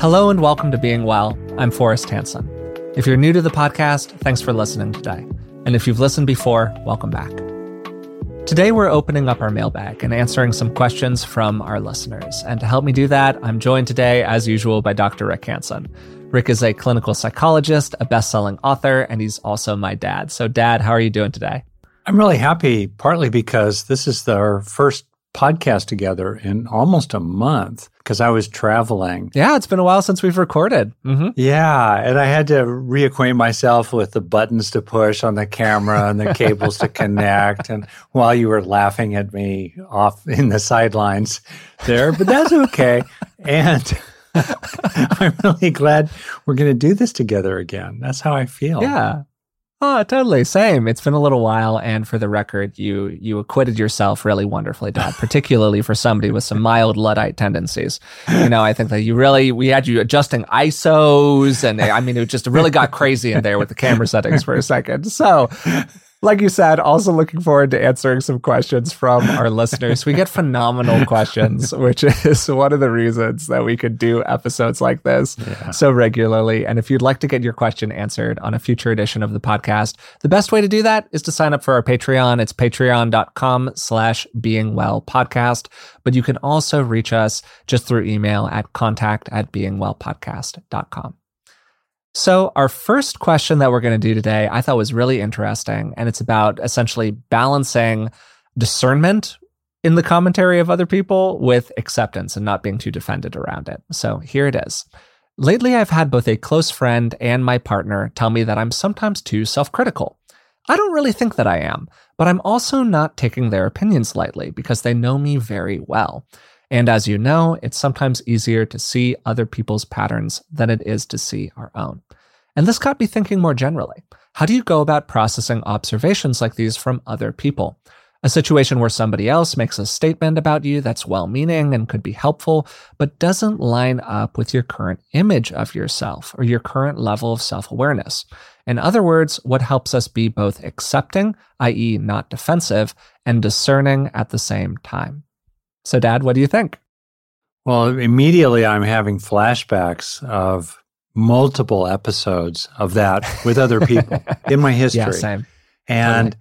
Hello and welcome to Being Well. I'm Forrest Hanson. If you're new to the podcast, thanks for listening today. And if you've listened before, welcome back. Today, we're opening up our mailbag and answering some questions from our listeners. And to help me do that, I'm joined today, as usual, by Dr. Rick Hanson. Rick is a clinical psychologist, a best selling author, and he's also my dad. So, Dad, how are you doing today? I'm really happy, partly because this is our first podcast together in almost a month because I was traveling. Yeah, it's been a while since we've recorded. Mm-hmm. Yeah, and I had to reacquaint myself with the buttons to push on the camera and the cables to connect. And while you were laughing at me off in the sidelines there, but that's okay. and I'm really glad we're going to do this together again. That's how I feel. Yeah. Oh, totally. Same. It's been a little while, and for the record, you you acquitted yourself really wonderfully, Dad. particularly for somebody with some mild luddite tendencies. You know, I think that you really we had you adjusting ISOs, and I mean, it just really got crazy in there with the camera settings for a second. So like you said, also looking forward to answering some questions from our listeners. We get phenomenal questions, which is one of the reasons that we could do episodes like this yeah. so regularly. And if you'd like to get your question answered on a future edition of the podcast, the best way to do that is to sign up for our Patreon. It's patreon.com slash being well podcast. But you can also reach us just through email at contact at beingwellpodcast.com. So, our first question that we're going to do today, I thought was really interesting. And it's about essentially balancing discernment in the commentary of other people with acceptance and not being too defended around it. So, here it is. Lately, I've had both a close friend and my partner tell me that I'm sometimes too self critical. I don't really think that I am, but I'm also not taking their opinions lightly because they know me very well. And as you know, it's sometimes easier to see other people's patterns than it is to see our own. And this got me thinking more generally. How do you go about processing observations like these from other people? A situation where somebody else makes a statement about you that's well meaning and could be helpful, but doesn't line up with your current image of yourself or your current level of self awareness. In other words, what helps us be both accepting, i.e., not defensive, and discerning at the same time. So, Dad, what do you think? Well, immediately I'm having flashbacks of multiple episodes of that with other people in my history. Yeah, same. And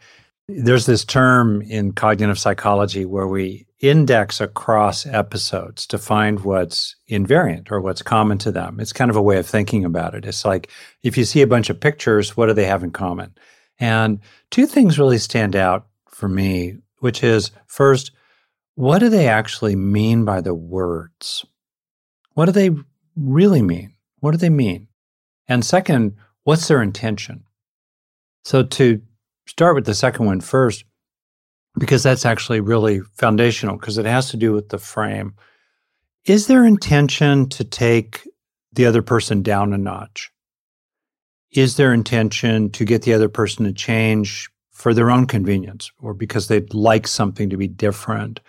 totally. there's this term in cognitive psychology where we index across episodes to find what's invariant or what's common to them. It's kind of a way of thinking about it. It's like if you see a bunch of pictures, what do they have in common? And two things really stand out for me, which is first, what do they actually mean by the words? What do they really mean? What do they mean? And second, what's their intention? So, to start with the second one first, because that's actually really foundational, because it has to do with the frame. Is their intention to take the other person down a notch? Is their intention to get the other person to change for their own convenience or because they'd like something to be different?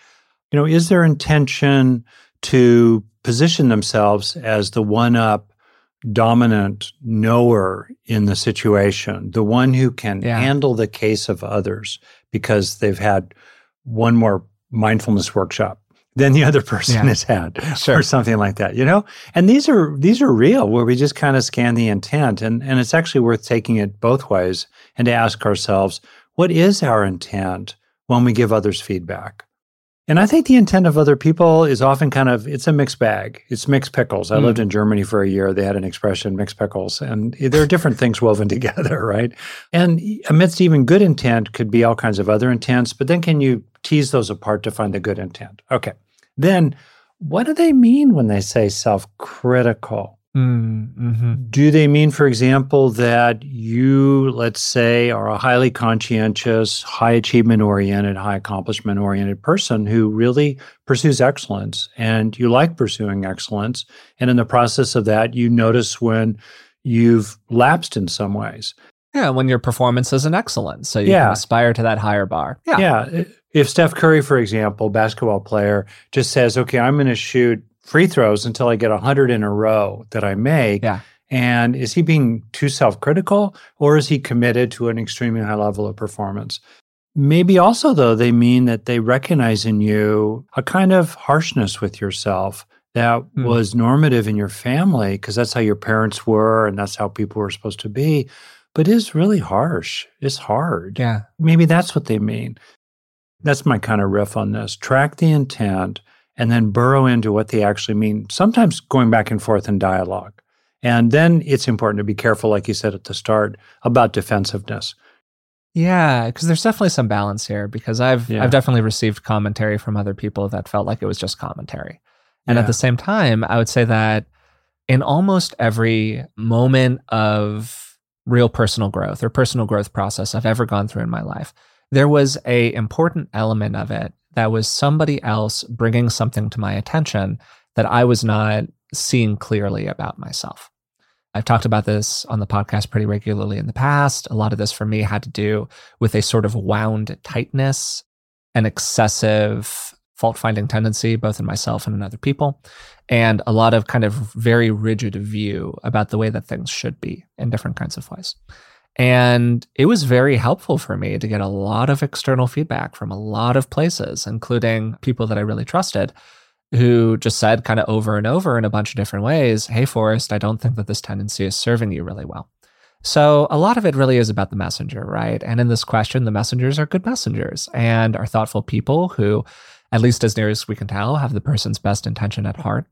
You know, is their intention to position themselves as the one up dominant knower in the situation, the one who can yeah. handle the case of others because they've had one more mindfulness workshop than the other person yeah. has had sure. or something like that you know and these are these are real where we just kind of scan the intent and and it's actually worth taking it both ways and to ask ourselves what is our intent when we give others feedback and I think the intent of other people is often kind of it's a mixed bag. It's mixed pickles. I mm. lived in Germany for a year. They had an expression, mixed pickles, and there are different things woven together, right? And amidst even good intent could be all kinds of other intents, but then can you tease those apart to find the good intent? Okay. Then what do they mean when they say self-critical? Mm, mm-hmm. Do they mean, for example, that you, let's say, are a highly conscientious, high achievement oriented, high accomplishment oriented person who really pursues excellence and you like pursuing excellence? And in the process of that, you notice when you've lapsed in some ways. Yeah, when your performance isn't excellent. So you yeah. can aspire to that higher bar. Yeah. Yeah. If Steph Curry, for example, basketball player, just says, okay, I'm going to shoot free throws until I get 100 in a row that I make. Yeah. And is he being too self critical or is he committed to an extremely high level of performance? Maybe also, though, they mean that they recognize in you a kind of harshness with yourself that Hmm. was normative in your family because that's how your parents were and that's how people were supposed to be, but is really harsh. It's hard. Yeah. Maybe that's what they mean. That's my kind of riff on this. Track the intent and then burrow into what they actually mean, sometimes going back and forth in dialogue. And then it's important to be careful, like you said at the start, about defensiveness. Yeah, because there's definitely some balance here because I've Yeah. I've definitely received commentary from other people that felt like it was just commentary. And Yeah. at the same time, I would say that in almost every moment of real personal growth or personal growth process I've ever gone through in my life, there was a important element of it that was somebody else bringing something to my attention that I was not seeing clearly about myself. I've talked about this on the podcast pretty regularly in the past. A lot of this for me had to do with a sort of wound tightness and excessive fault finding tendency, both in myself and in other people, and a lot of kind of very rigid view about the way that things should be in different kinds of ways. And it was very helpful for me to get a lot of external feedback from a lot of places, including people that I really trusted, who just said kind of over and over in a bunch of different ways, Hey, Forrest, I don't think that this tendency is serving you really well. So a lot of it really is about the messenger, right? And in this question, the messengers are good messengers and are thoughtful people who, at least as near as we can tell, have the person's best intention at heart.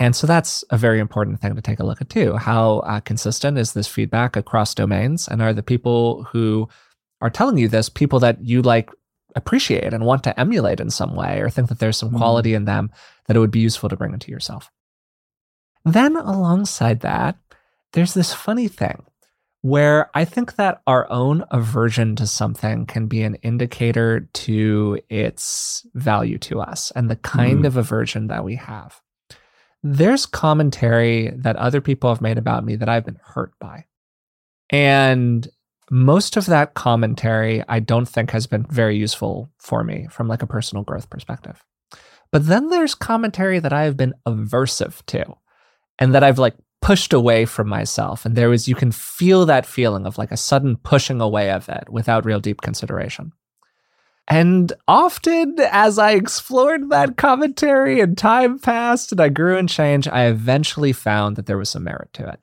And so that's a very important thing to take a look at too. How uh, consistent is this feedback across domains? And are the people who are telling you this people that you like appreciate and want to emulate in some way or think that there's some Mhm. quality in them that it would be useful to bring into yourself? Then, alongside that, there's this funny thing where I think that our own aversion to something can be an indicator to its value to us and the kind Mm. of aversion that we have. There's commentary that other people have made about me that I've been hurt by. And most of that commentary I don't think has been very useful for me from like a personal growth perspective. But then there's commentary that I have been aversive to and that I've like pushed away from myself. And there was, you can feel that feeling of like a sudden pushing away of it without real deep consideration. And often, as I explored that commentary and time passed and I grew and changed, I eventually found that there was some merit to it.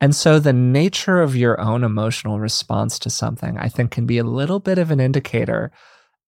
And so, the nature of your own emotional response to something, I think, can be a little bit of an indicator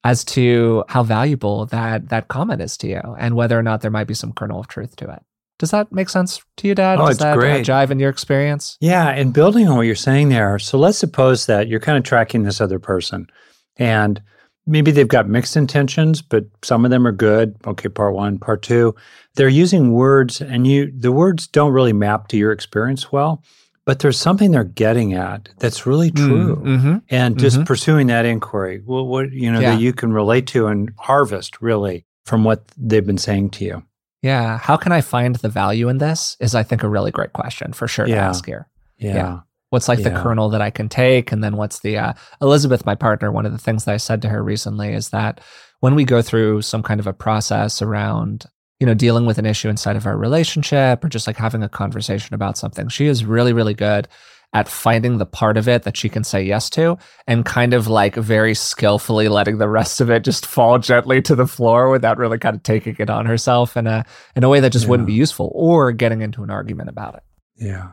as to how valuable that that comment is to you and whether or not there might be some kernel of truth to it. Does that make sense to you, Dad? Oh, Does it's that uh, great. jive in your experience? Yeah, and building on what you're saying there. So let's suppose that you're kind of tracking this other person and maybe they've got mixed intentions, but some of them are good. Okay, part 1, part 2. They're using words and you the words don't really map to your experience well, but there's something they're getting at that's really true. Mm-hmm. And just Mhm. pursuing that inquiry, well, what you know Yeah. that you can relate to and harvest really from what they've been saying to you. Yeah. How can I find the value in this? Is I think a really great question for sure to Yeah. ask here. Yeah. Yeah. What's like the kernel that I can take? And then what's the, uh, Elizabeth, my partner, one of the things that I said to her recently is that when we go through some kind of a process around, you know, dealing with an issue inside of our relationship or just like having a conversation about something, she is really, really good at finding the part of it that she can say yes to and kind of like very skillfully letting the rest of it just fall gently to the floor without really kind of taking it on herself in a in a way that just wouldn't be useful or getting into an argument about it. Yeah.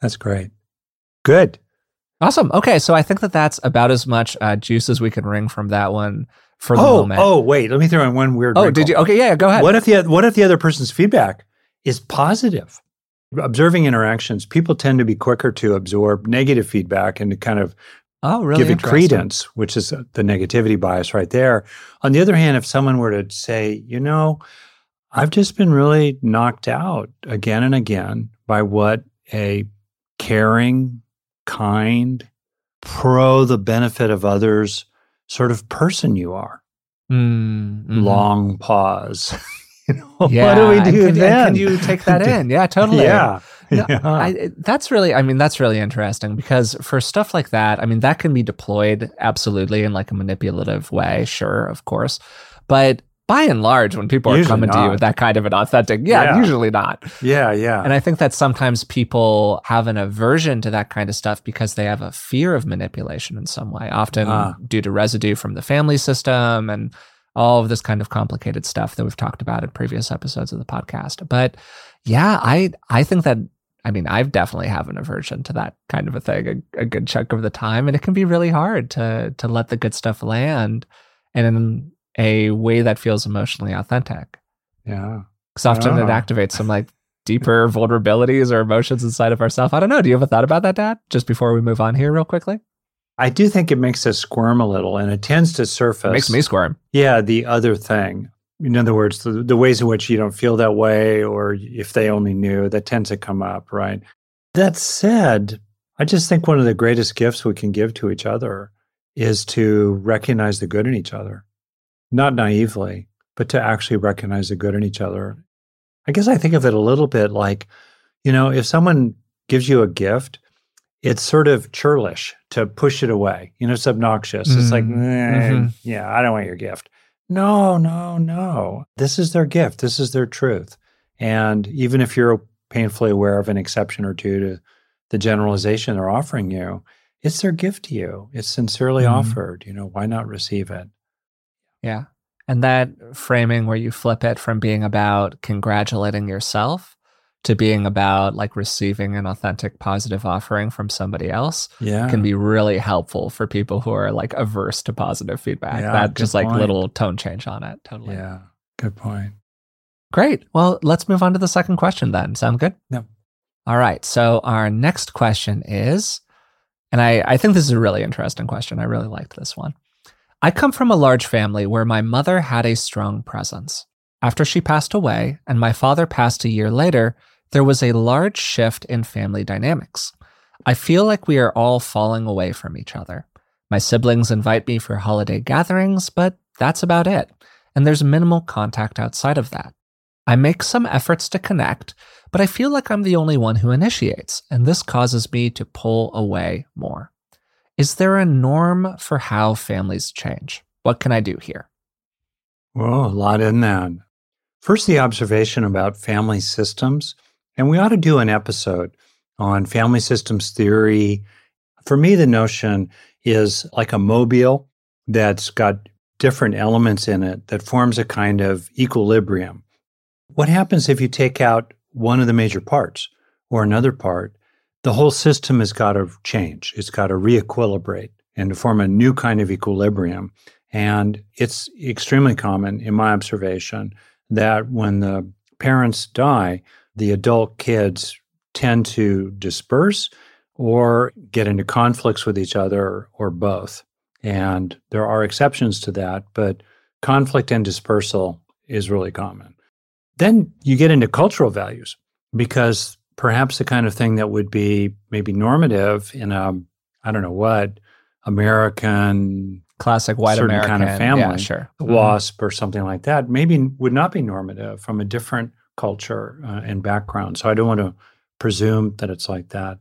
That's great. Good. Awesome. Okay, so I think that that's about as much uh, juice as we can wring from that one for the oh, moment. oh, wait. Let me throw in one weird. Oh, wrinkle. did you? Okay, yeah, go ahead. What if the what if the other person's feedback is positive? Observing interactions, people tend to be quicker to absorb negative feedback and to kind of oh, really? give it credence, which is the negativity bias right there. On the other hand, if someone were to say, you know, I've just been really knocked out again and again by what a caring, kind, pro the benefit of others sort of person you are. Mm, mhm. Long pause. you know, Yeah, what do we and do can, and? Can you take that in? Yeah, totally. Yeah. No, yeah. I, that's really, I mean, that's really interesting because for stuff like that, I mean, that can be deployed absolutely in like a manipulative way, sure, of course. But by and large, when people are Usually coming to you with that kind of an authentic, yeah, Yeah. usually not. yeah, yeah. And I think that sometimes people have an aversion to that kind of stuff because they have a fear of manipulation in some way, often Ah. due to residue from the family system and all of this kind of complicated stuff that we've talked about in previous episodes of the podcast. But yeah, I I think that I mean, I've definitely have an aversion to that kind of a thing a, a, good chunk of the time, and it can be really hard to to let the good stuff land, and a way that feels emotionally authentic. Yeah, because often it ah. activates some like deeper vulnerabilities or emotions inside of ourselves. I don't know. Do you ever thought about that, Dad? Just before we move on here, real quickly. I do think it makes us squirm a little, and it tends to surface. It makes me squirm. Yeah, the other thing. In other words, the, the ways in which you don't feel that way, or if they only knew, that tends to come up, right? That said, I just think one of the greatest gifts we can give to each other is to recognize the good in each other, not naively, but to actually recognize the good in each other. I guess I think of it a little bit like, you know, if someone gives you a gift, it's sort of churlish to push it away. You know, it's obnoxious. Mm-hmm. It's like, mm-hmm. mm-hmm. yeah, I don't want your gift. No, no, no. This is their gift. This is their truth. And even if you're painfully aware of an exception or two to the generalization they're offering you, it's their gift to you. It's sincerely mm-hmm. offered. You know, why not receive it? Yeah. And that framing where you flip it from being about congratulating yourself to being about like receiving an authentic positive offering from somebody else yeah. can be really helpful for people who are like averse to positive feedback. Yeah, that just like little tone change on it. Totally. Yeah. Good point. Great. Well, let's move on to the second question then. Sound good? Yep. All right. So our next question is, and I, I think this is a really interesting question. I really liked this one. I come from a large family where my mother had a strong presence. After she passed away and my father passed a year later, there was a large shift in family dynamics. I feel like we are all falling away from each other. My siblings invite me for holiday gatherings, but that's about it. And there's minimal contact outside of that. I make some efforts to connect, but I feel like I'm the only one who initiates, and this causes me to pull away more. Is there a norm for how families change? What can I do here? Well, a lot in that. First, the observation about family systems. And we ought to do an episode on family systems theory. For me, the notion is like a mobile that's got different elements in it that forms a kind of equilibrium. What happens if you take out one of the major parts or another part? The whole system has got to change. It's got to reequilibrate and to form a new kind of equilibrium. And it's extremely common in my observation that when the parents die, the adult kids tend to disperse or get into conflicts with each other or both. And there are exceptions to that, but conflict and dispersal is really common. Then you get into cultural values because perhaps the kind of thing that would be maybe normative in a I don't know what American classic white American kind of family, yeah, sure, mm-hmm. WASP or something like that, maybe would not be normative from a different culture uh, and background. So I don't want to presume that it's like that,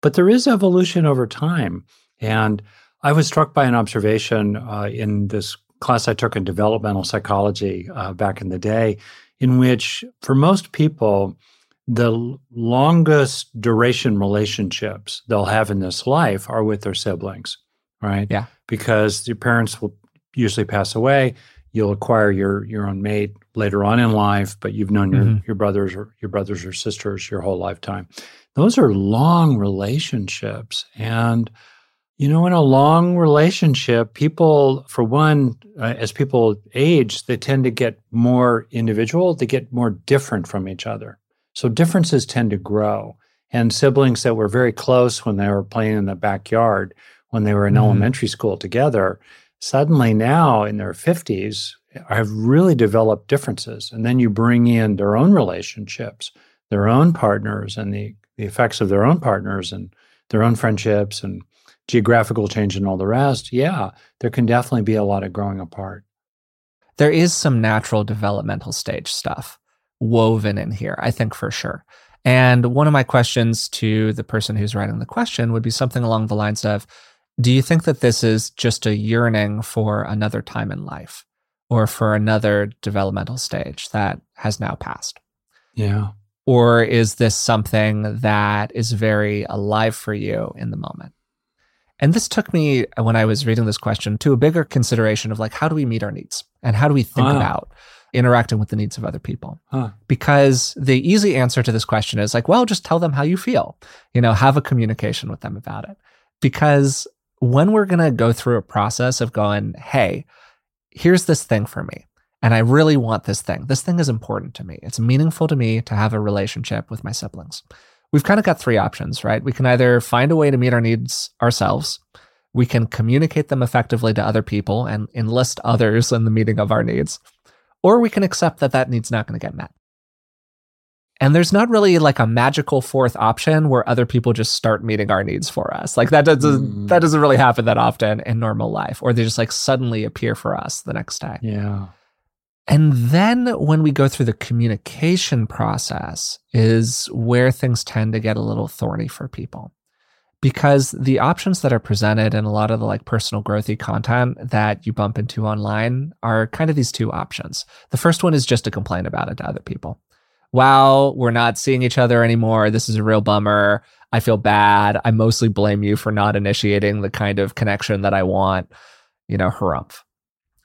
but there is evolution over time. And I was struck by an observation uh, in this class I took in developmental psychology uh, back in the day, in which for most people the longest duration relationships they'll have in this life are with their siblings, right? Yeah. Because your parents will usually pass away. You'll acquire your your own mate later on in life, but you've known your, mm-hmm. your brothers or your brothers or sisters your whole lifetime. Those are long relationships. And you know, in a long relationship, people, for one, uh, as people age, they tend to get more individual, they get more different from each other. So differences tend to grow. And siblings that were very close when they were playing in the backyard, when they were in mm-hmm. elementary school together, suddenly now in their 50s have really developed differences. And then you bring in their own relationships, their own partners, and the, the effects of their own partners and their own friendships and geographical change and all the rest. Yeah, there can definitely be a lot of growing apart. There is some natural developmental stage stuff woven in here, I think for sure. And one of my questions to the person who's writing the question would be something along the lines of Do you think that this is just a yearning for another time in life or for another developmental stage that has now passed? Yeah. Or is this something that is very alive for you in the moment? And this took me, when I was reading this question, to a bigger consideration of like, how do we meet our needs? And how do we think Ah. about interacting with the needs of other people? Huh. Because the easy answer to this question is like, well, just tell them how you feel, you know, have a communication with them about it. Because when we're going to go through a process of going, hey, here's this thing for me. And I really want this thing. This thing is important to me. It's meaningful to me to have a relationship with my siblings. We've kind of got three options, right? We can either find a way to meet our needs ourselves, we can communicate them effectively to other people and enlist others in the meeting of our needs, or we can accept that that need's not going to get met. And there's not really like a magical fourth option where other people just start meeting our needs for us. Like that doesn't Mm. that doesn't really happen that often in normal life, or they just like suddenly appear for us the next day. Yeah. And then when we go through the communication process is where things tend to get a little thorny for people. Because the options that are presented in a lot of the like personal growthy content that you bump into online are kind of these two options. The first one is just to complain about it to other people. Wow, we're not seeing each other anymore. This is a real bummer. I feel bad. I mostly blame you for not initiating the kind of connection that I want. You know, harumph.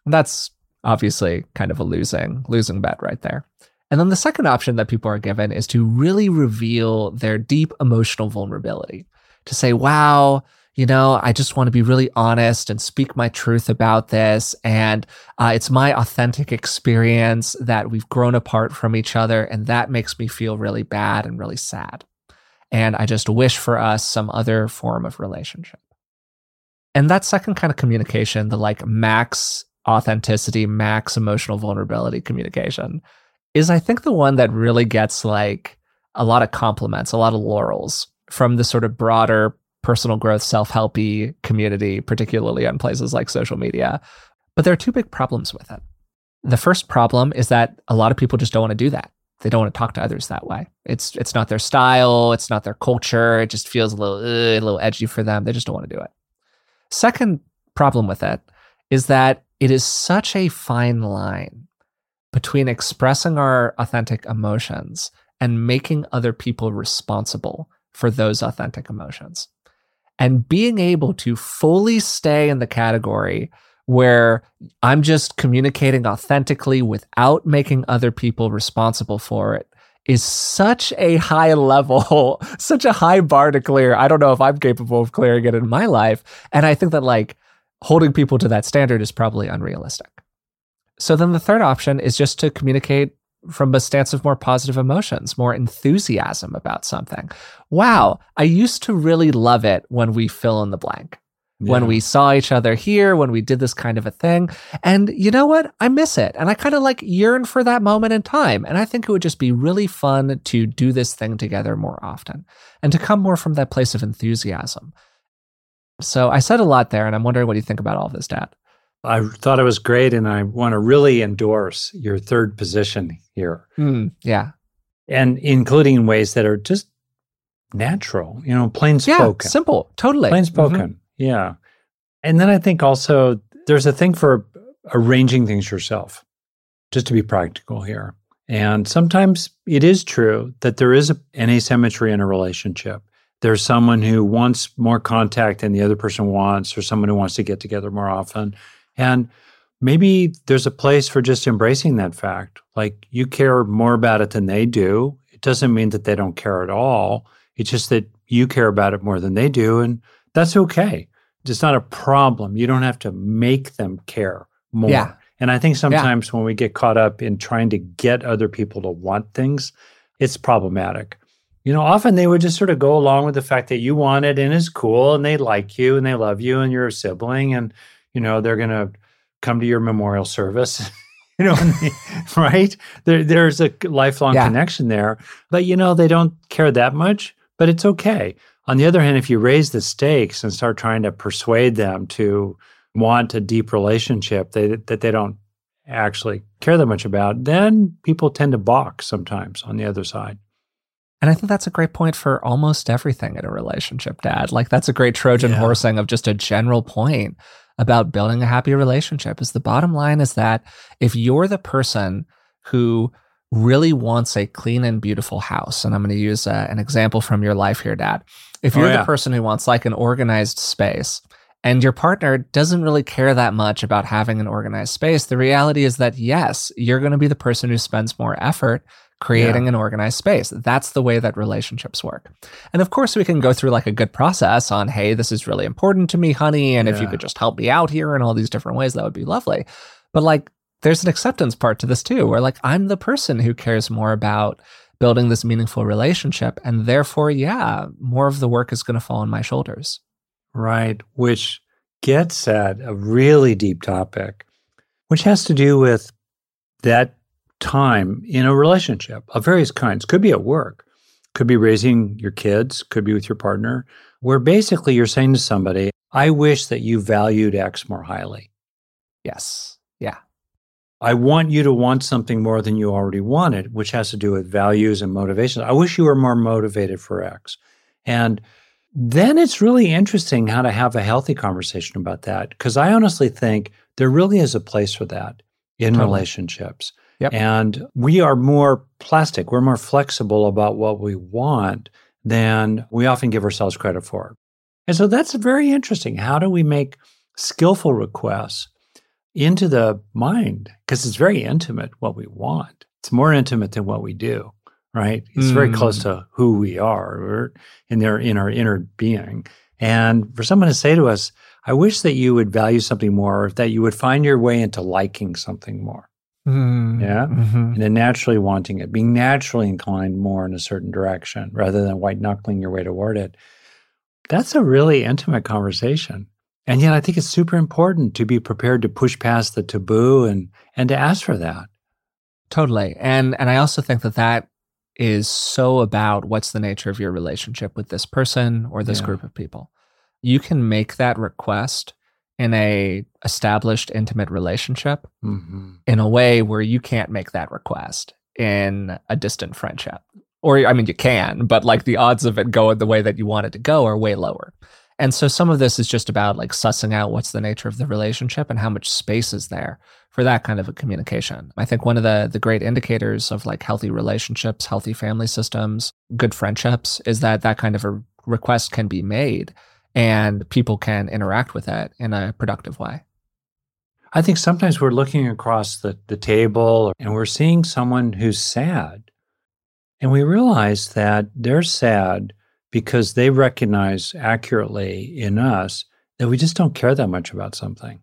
That's obviously kind of a losing losing bet right there. And then the second option that people are given is to really reveal their deep emotional vulnerability. To say, "Wow, you know, I just want to be really honest and speak my truth about this and uh, it's my authentic experience that we've grown apart from each other and that makes me feel really bad and really sad. And I just wish for us some other form of relationship." And that second kind of communication, the like max authenticity, max emotional vulnerability communication is I think the one that really gets like a lot of compliments, a lot of laurels from the sort of broader personal growth, self-helpy community, particularly on places like social media. But there are two big problems with it. The first problem is that a lot of people just don't want to do that. They don't want to talk to others that way. It's it's not their style, it's not their culture. It just feels a little a little edgy for them. They just don't want to do it. Second problem with it is that it is such a fine line between expressing our authentic emotions and making other people responsible for those authentic emotions. And being able to fully stay in the category where I'm just communicating authentically without making other people responsible for it is such a high level, such a high bar to clear. I don't know if I'm capable of clearing it in my life. And I think that like holding people to that standard is probably unrealistic. So then the third option is just to communicate from a stance of more positive emotions, more enthusiasm about something. Wow, I used to really love it when we fill in the blank. When we saw each other here, when we did this kind of a thing. And you know what? I miss it. And I kind of like yearn for that moment in time. And I think it would just be really fun to do this thing together more often and to come more from that place of enthusiasm. So I said a lot there, and I'm wondering what you think about all of this, Dad. I thought it was great, and I want to really endorse your third position here, Mm, yeah. and including in ways that are just natural, you know, plain Yeah. spoken. Simple. Totally. plain Mhm. spoken. Yeah. And then I think also there's a thing for arranging things yourself, just to be practical here. And sometimes it is true that there is a, an asymmetry in a relationship. There's someone who wants more contact than the other person wants, or someone who wants to get together more often. And maybe there's a place for just embracing that fact. Like you care more about it than they do. It doesn't mean that they don't care at all. It's just that you care about it more than they do. And that's okay. It's not a problem. You don't have to make them care more. Yeah. And I think sometimes when we get caught up in trying to get other people to want things, it's problematic. You know, often they would just sort of go along with the fact that you want it and it's cool and they like you and they love you and you're a sibling and, you know, they're going to come to your memorial service. you know, they- right? There, there's a lifelong Yeah. connection there, but you know, they don't care that much, but it's okay. On the other hand, if you raise the stakes and start trying to persuade them to want a deep relationship they, that they don't actually care that much about, then people tend to balk sometimes on the other side. And I think that's a great point for almost everything in a relationship, Dad. Like that's a great Trojan Yeah. horsing of just a general point about building a happy relationship. Is the bottom line is that if you're the person who really wants a clean and beautiful house, and I'm going to use uh, an example from your life here, Dad. If Oh, you're yeah. the person who wants like an organized space and your partner doesn't really care that much about having an organized space, the reality is that yes, you're going to be the person who spends more effort creating yeah. an organized space. That's the way that relationships work. And of course, we can go through like a good process on, hey, this is really important to me, honey. And yeah. if you could just help me out here in all these different ways, that would be lovely. But like, there's an acceptance part to this too, where like, I'm the person who cares more about building this meaningful relationship. And therefore, yeah, more of the work is going to fall on my shoulders. Right. Which gets at a really deep topic, which has to do with that time in a relationship of various kinds. Could be at work, could be raising your kids, could be with your partner, where basically you're saying to somebody, I wish that you valued X more highly. Yes. Yeah. I want you to want something more than you already wanted, which has to do with values and motivations. I wish you were more motivated for X. And then it's really interesting how to have a healthy conversation about that. Because I honestly think there really is a place for that in totally. relationships. Yep. And we are more plastic, we're more flexible about what we want than we often give ourselves credit for. And so that's very interesting. How do we make skillful requests into the mind? Because it's very intimate what we want. It's more intimate than what we do, right? It's mm. very close mm. to who we are or in their in our inner being. And for someone to say to us, I wish that you would value something more, or that you would find your way into liking something more. Mm, yeah. Mm-hmm. And then naturally wanting it, being naturally inclined more in a certain direction rather than white knuckling your way toward it. That's a really intimate conversation. And yet I think it's super important to be prepared to push past the taboo and and to ask for that. Totally. And and I also think that that is so about what's the nature of your relationship with this person or this yeah. group of people. You can make that request in a established intimate relationship mm-hmm. in a way where you can't make that request in a distant friendship or i mean you can but like the odds of it going the way that you want it to go are way lower and so some of this is just about like sussing out what's the nature of the relationship and how much space is there for that kind of a communication. I think one of the the great indicators of like healthy relationships, healthy family systems, good friendships is that that kind of a request can be made and people can interact with that in a productive way. I think sometimes we're looking across the, the table and we're seeing someone who's sad. And we realize that they're sad because they recognize accurately in us that we just don't care that much about something.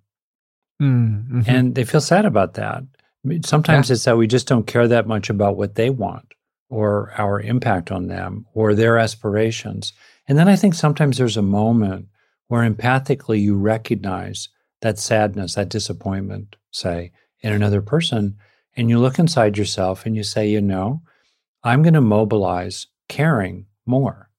Mm-hmm. And they feel sad about that. Sometimes yeah. it's that we just don't care that much about what they want or our impact on them or their aspirations. And then I think sometimes there's a moment where empathically you recognize that sadness, that disappointment, say, in another person. And you look inside yourself and you say, you know, I'm going to mobilize caring more.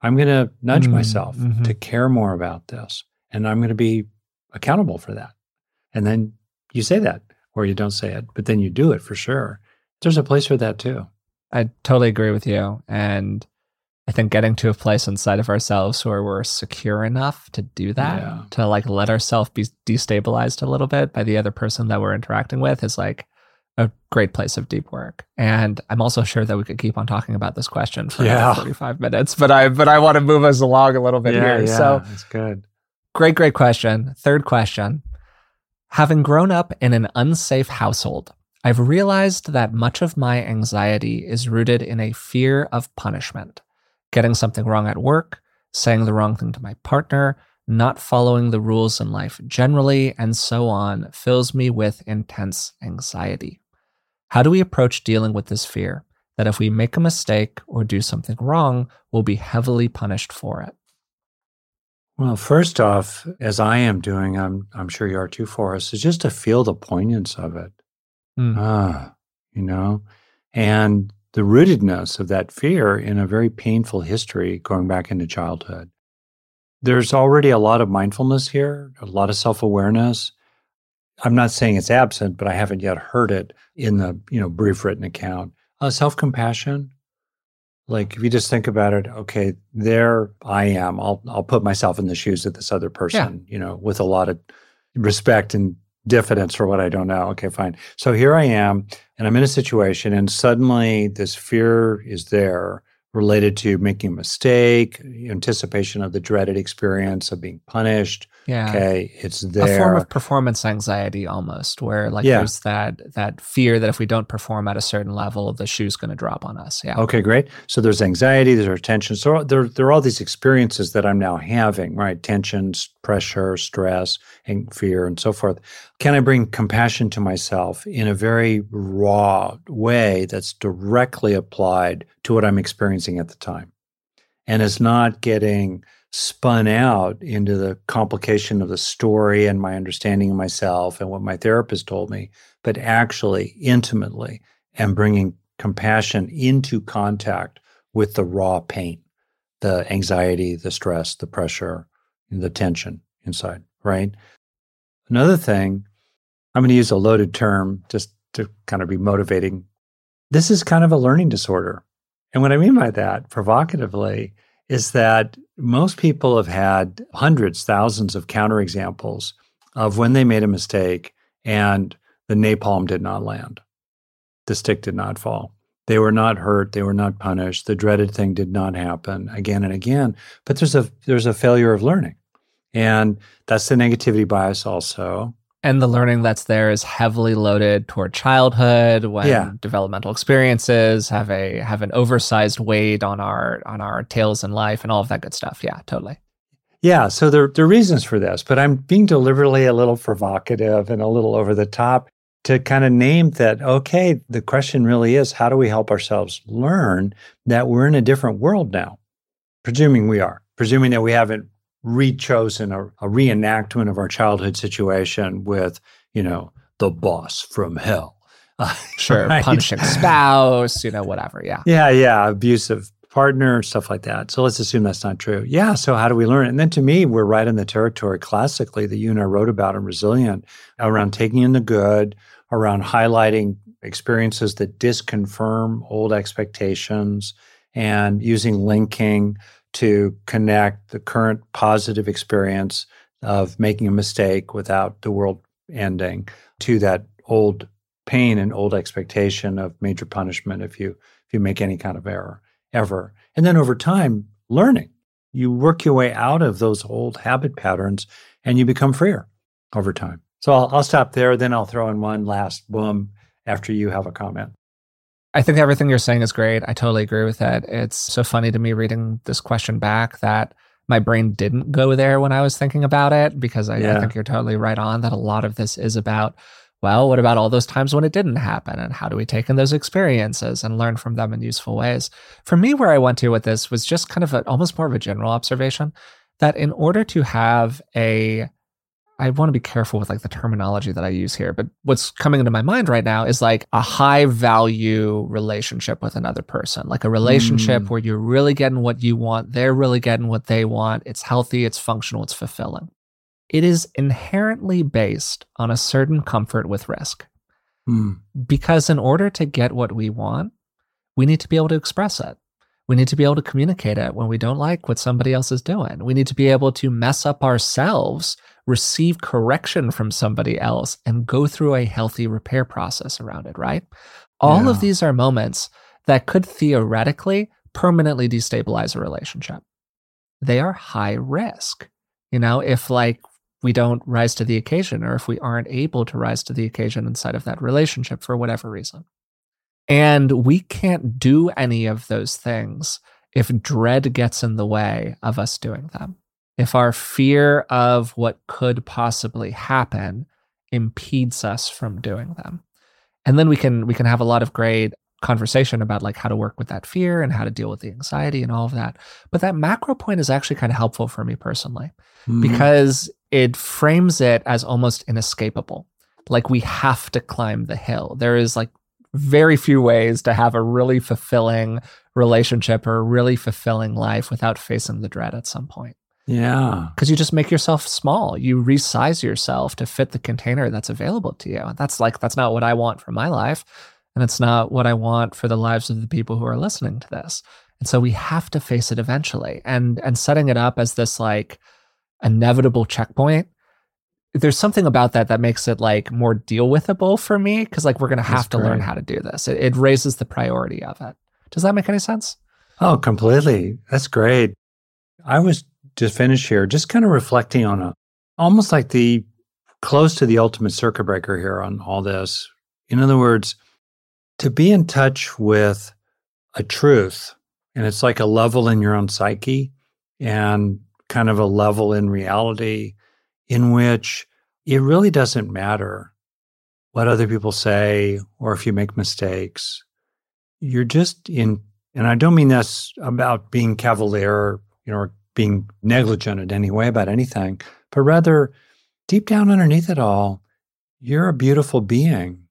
I'm going to nudge mm-hmm. myself mm-hmm. to care more about this. And I'm going to be accountable for that. And then you say that, or you don't say it, but then you do it for sure. There's a place for that too. I totally agree with you. And I think getting to a place inside of ourselves where we're secure enough to do that, yeah. to like let ourselves be destabilized a little bit by the other person that we're interacting with is like a great place of deep work. And I'm also sure that we could keep on talking about this question for yeah. 45 minutes, but I but I want to move us along a little bit yeah, here. Yeah, so that's good. Great, great question. Third question. Having grown up in an unsafe household, I've realized that much of my anxiety is rooted in a fear of punishment getting something wrong at work, saying the wrong thing to my partner, not following the rules in life generally, and so on fills me with intense anxiety. How do we approach dealing with this fear that if we make a mistake or do something wrong, we'll be heavily punished for it? Well, first off, as I am doing, I'm I'm sure you are too for us, is just to feel the poignance of it. Mm. Ah, you know, and the rootedness of that fear in a very painful history going back into childhood. There's already a lot of mindfulness here, a lot of self awareness. I'm not saying it's absent, but I haven't yet heard it in the you know brief written account. Uh, self compassion, like if you just think about it, okay, there I am. I'll I'll put myself in the shoes of this other person, yeah. you know, with a lot of respect and diffidence for what I don't know. Okay, fine. So here I am, and I'm in a situation, and suddenly this fear is there related to making a mistake, anticipation of the dreaded experience of being punished. Yeah. Okay, it's there. A form of performance anxiety almost, where like Yeah. there's that that fear that if we don't perform at a certain level, the shoe's going to drop on us. Yeah. Okay, great. So there's anxiety, there's tension. So there, there are all these experiences that I'm now having, right? Tensions, pressure, stress, and fear, and so forth. Can I bring compassion to myself in a very raw way that's directly applied to what I'm experiencing at the time? And is not getting spun out into the complication of the story and my understanding of myself and what my therapist told me, but actually intimately and bringing compassion into contact with the raw pain, the anxiety, the stress, the pressure, and the tension inside, right? Another thing, I'm going to use a loaded term just to kind of be motivating. This is kind of a learning disorder. And what I mean by that, provocatively, is that most people have had hundreds, thousands of counterexamples of when they made a mistake and the napalm did not land. The stick did not fall. They were not hurt. They were not punished. The dreaded thing did not happen again and again. But there's a there's a failure of learning. And that's the negativity bias also. And the learning that's there is heavily loaded toward childhood when Yeah. developmental experiences have a have an oversized weight on our on our tales in life and all of that good stuff. Yeah, totally. Yeah, so there, there are reasons for this, but I'm being deliberately a little provocative and a little over the top to kind of name that, okay, the question really is how do we help ourselves learn that we're in a different world now? Presuming we are, presuming that we haven't rechosen a, a reenactment of our childhood situation with, you know, the boss from hell. Uh, Sure. right? Punishing spouse, you know, whatever. Yeah. Yeah, yeah, abusive partner, stuff like that. So let's assume that's not true. Yeah, so how do we learn? it? And then to me, we're right in the territory classically that you and I wrote about in Resilient around taking in the good, around highlighting experiences that disconfirm old expectations and using linking to connect the current positive experience of making a mistake without the world ending to that old pain and old expectation of major punishment if you if you make any kind of error ever. And then over time learning. You work your way out of those old habit patterns and you become freer over time. So i'll, I'll stop there then i'll throw in one last boom after you have a comment I think everything you're saying is great. I totally agree with it. It's so funny to me reading this question back that my brain didn't go there when I was thinking about it because I, I think you're totally right on that a lot of this is about, well, what about all those times when it didn't happen? And how do we take in those experiences and learn from them in useful ways? For me, where I went to with this was just kind of a, almost more of a general observation that in order to have a I want to be careful with like the terminology that I use here, but what's coming into my mind right now is like a high value relationship with another person, like a relationship Mm. where you're really getting what you want, they're really getting what they want. It's healthy, it's functional, it's fulfilling. It is inherently based on a certain comfort with risk Hmm. because in order to get what we want, we need to be able to express it. We need to be able to communicate it when we don't like what somebody else is doing. We need to be able to mess up ourselves, receive correction from somebody else, and go through a healthy repair process around it, right? All of these are moments that could theoretically permanently destabilize a relationship. They are high risk. You know, if like we don't rise to the occasion or if we aren't able to rise to the occasion inside of that relationship for whatever reason. And we can't do any of those things if dread gets in the way of us doing them. If our fear of what could possibly happen impedes us from doing them. And then we can we can have a lot of great conversation about like how to work with that fear and how to deal with the anxiety and all of that. But that macro point is actually kind of helpful for me personally Mhm. because it frames it as almost inescapable. Like we have to climb the hill. There is like very few ways to have a really fulfilling relationship or a really fulfilling life without facing the dread at some point. Yeah Because you just make yourself small. You resize yourself to fit the container that's available to you. And that's like, that's not what I want for my life. And it's not what I want for the lives of the people who are listening to this. And so we have to face it eventually. And and setting it up as this like inevitable checkpoint, there's something about that that makes it like more deal withable for me. Cause like we're gonna have That's to learn how to do this. It, it raises the priority of it. Does that make any sense? Oh, completely. That's great. I was to finish here, just kind of reflecting on a almost like the close to the ultimate circuit breaker here on all this. In other words, to be in touch with a truth, and it's like a level in your own psyche and kind of a level in reality in which it really doesn't matter what other people say or if you make mistakes. You're just in, and I don't mean this about being cavalier, you know, or being negligent in any way about anything, but rather deep down underneath it all, you're a beautiful being,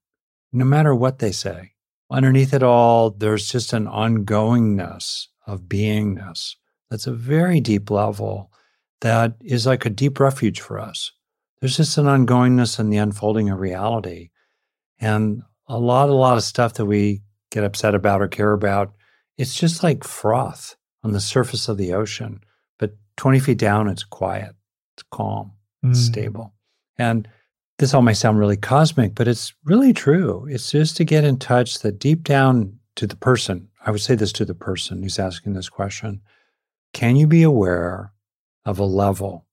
no matter what they say. Underneath it all, there's just an ongoingness of beingness that's a very deep level that is like a deep refuge for us. There's just an ongoingness in the unfolding of reality. And a lot, a lot of stuff that we get upset about or care about, it's just like froth on the surface of the ocean. But 20 feet down, it's quiet, it's calm, it's mm. stable. And this all may sound really cosmic, but it's really true. It's just to get in touch that deep down to the person, I would say this to the person who's asking this question can you be aware of a level,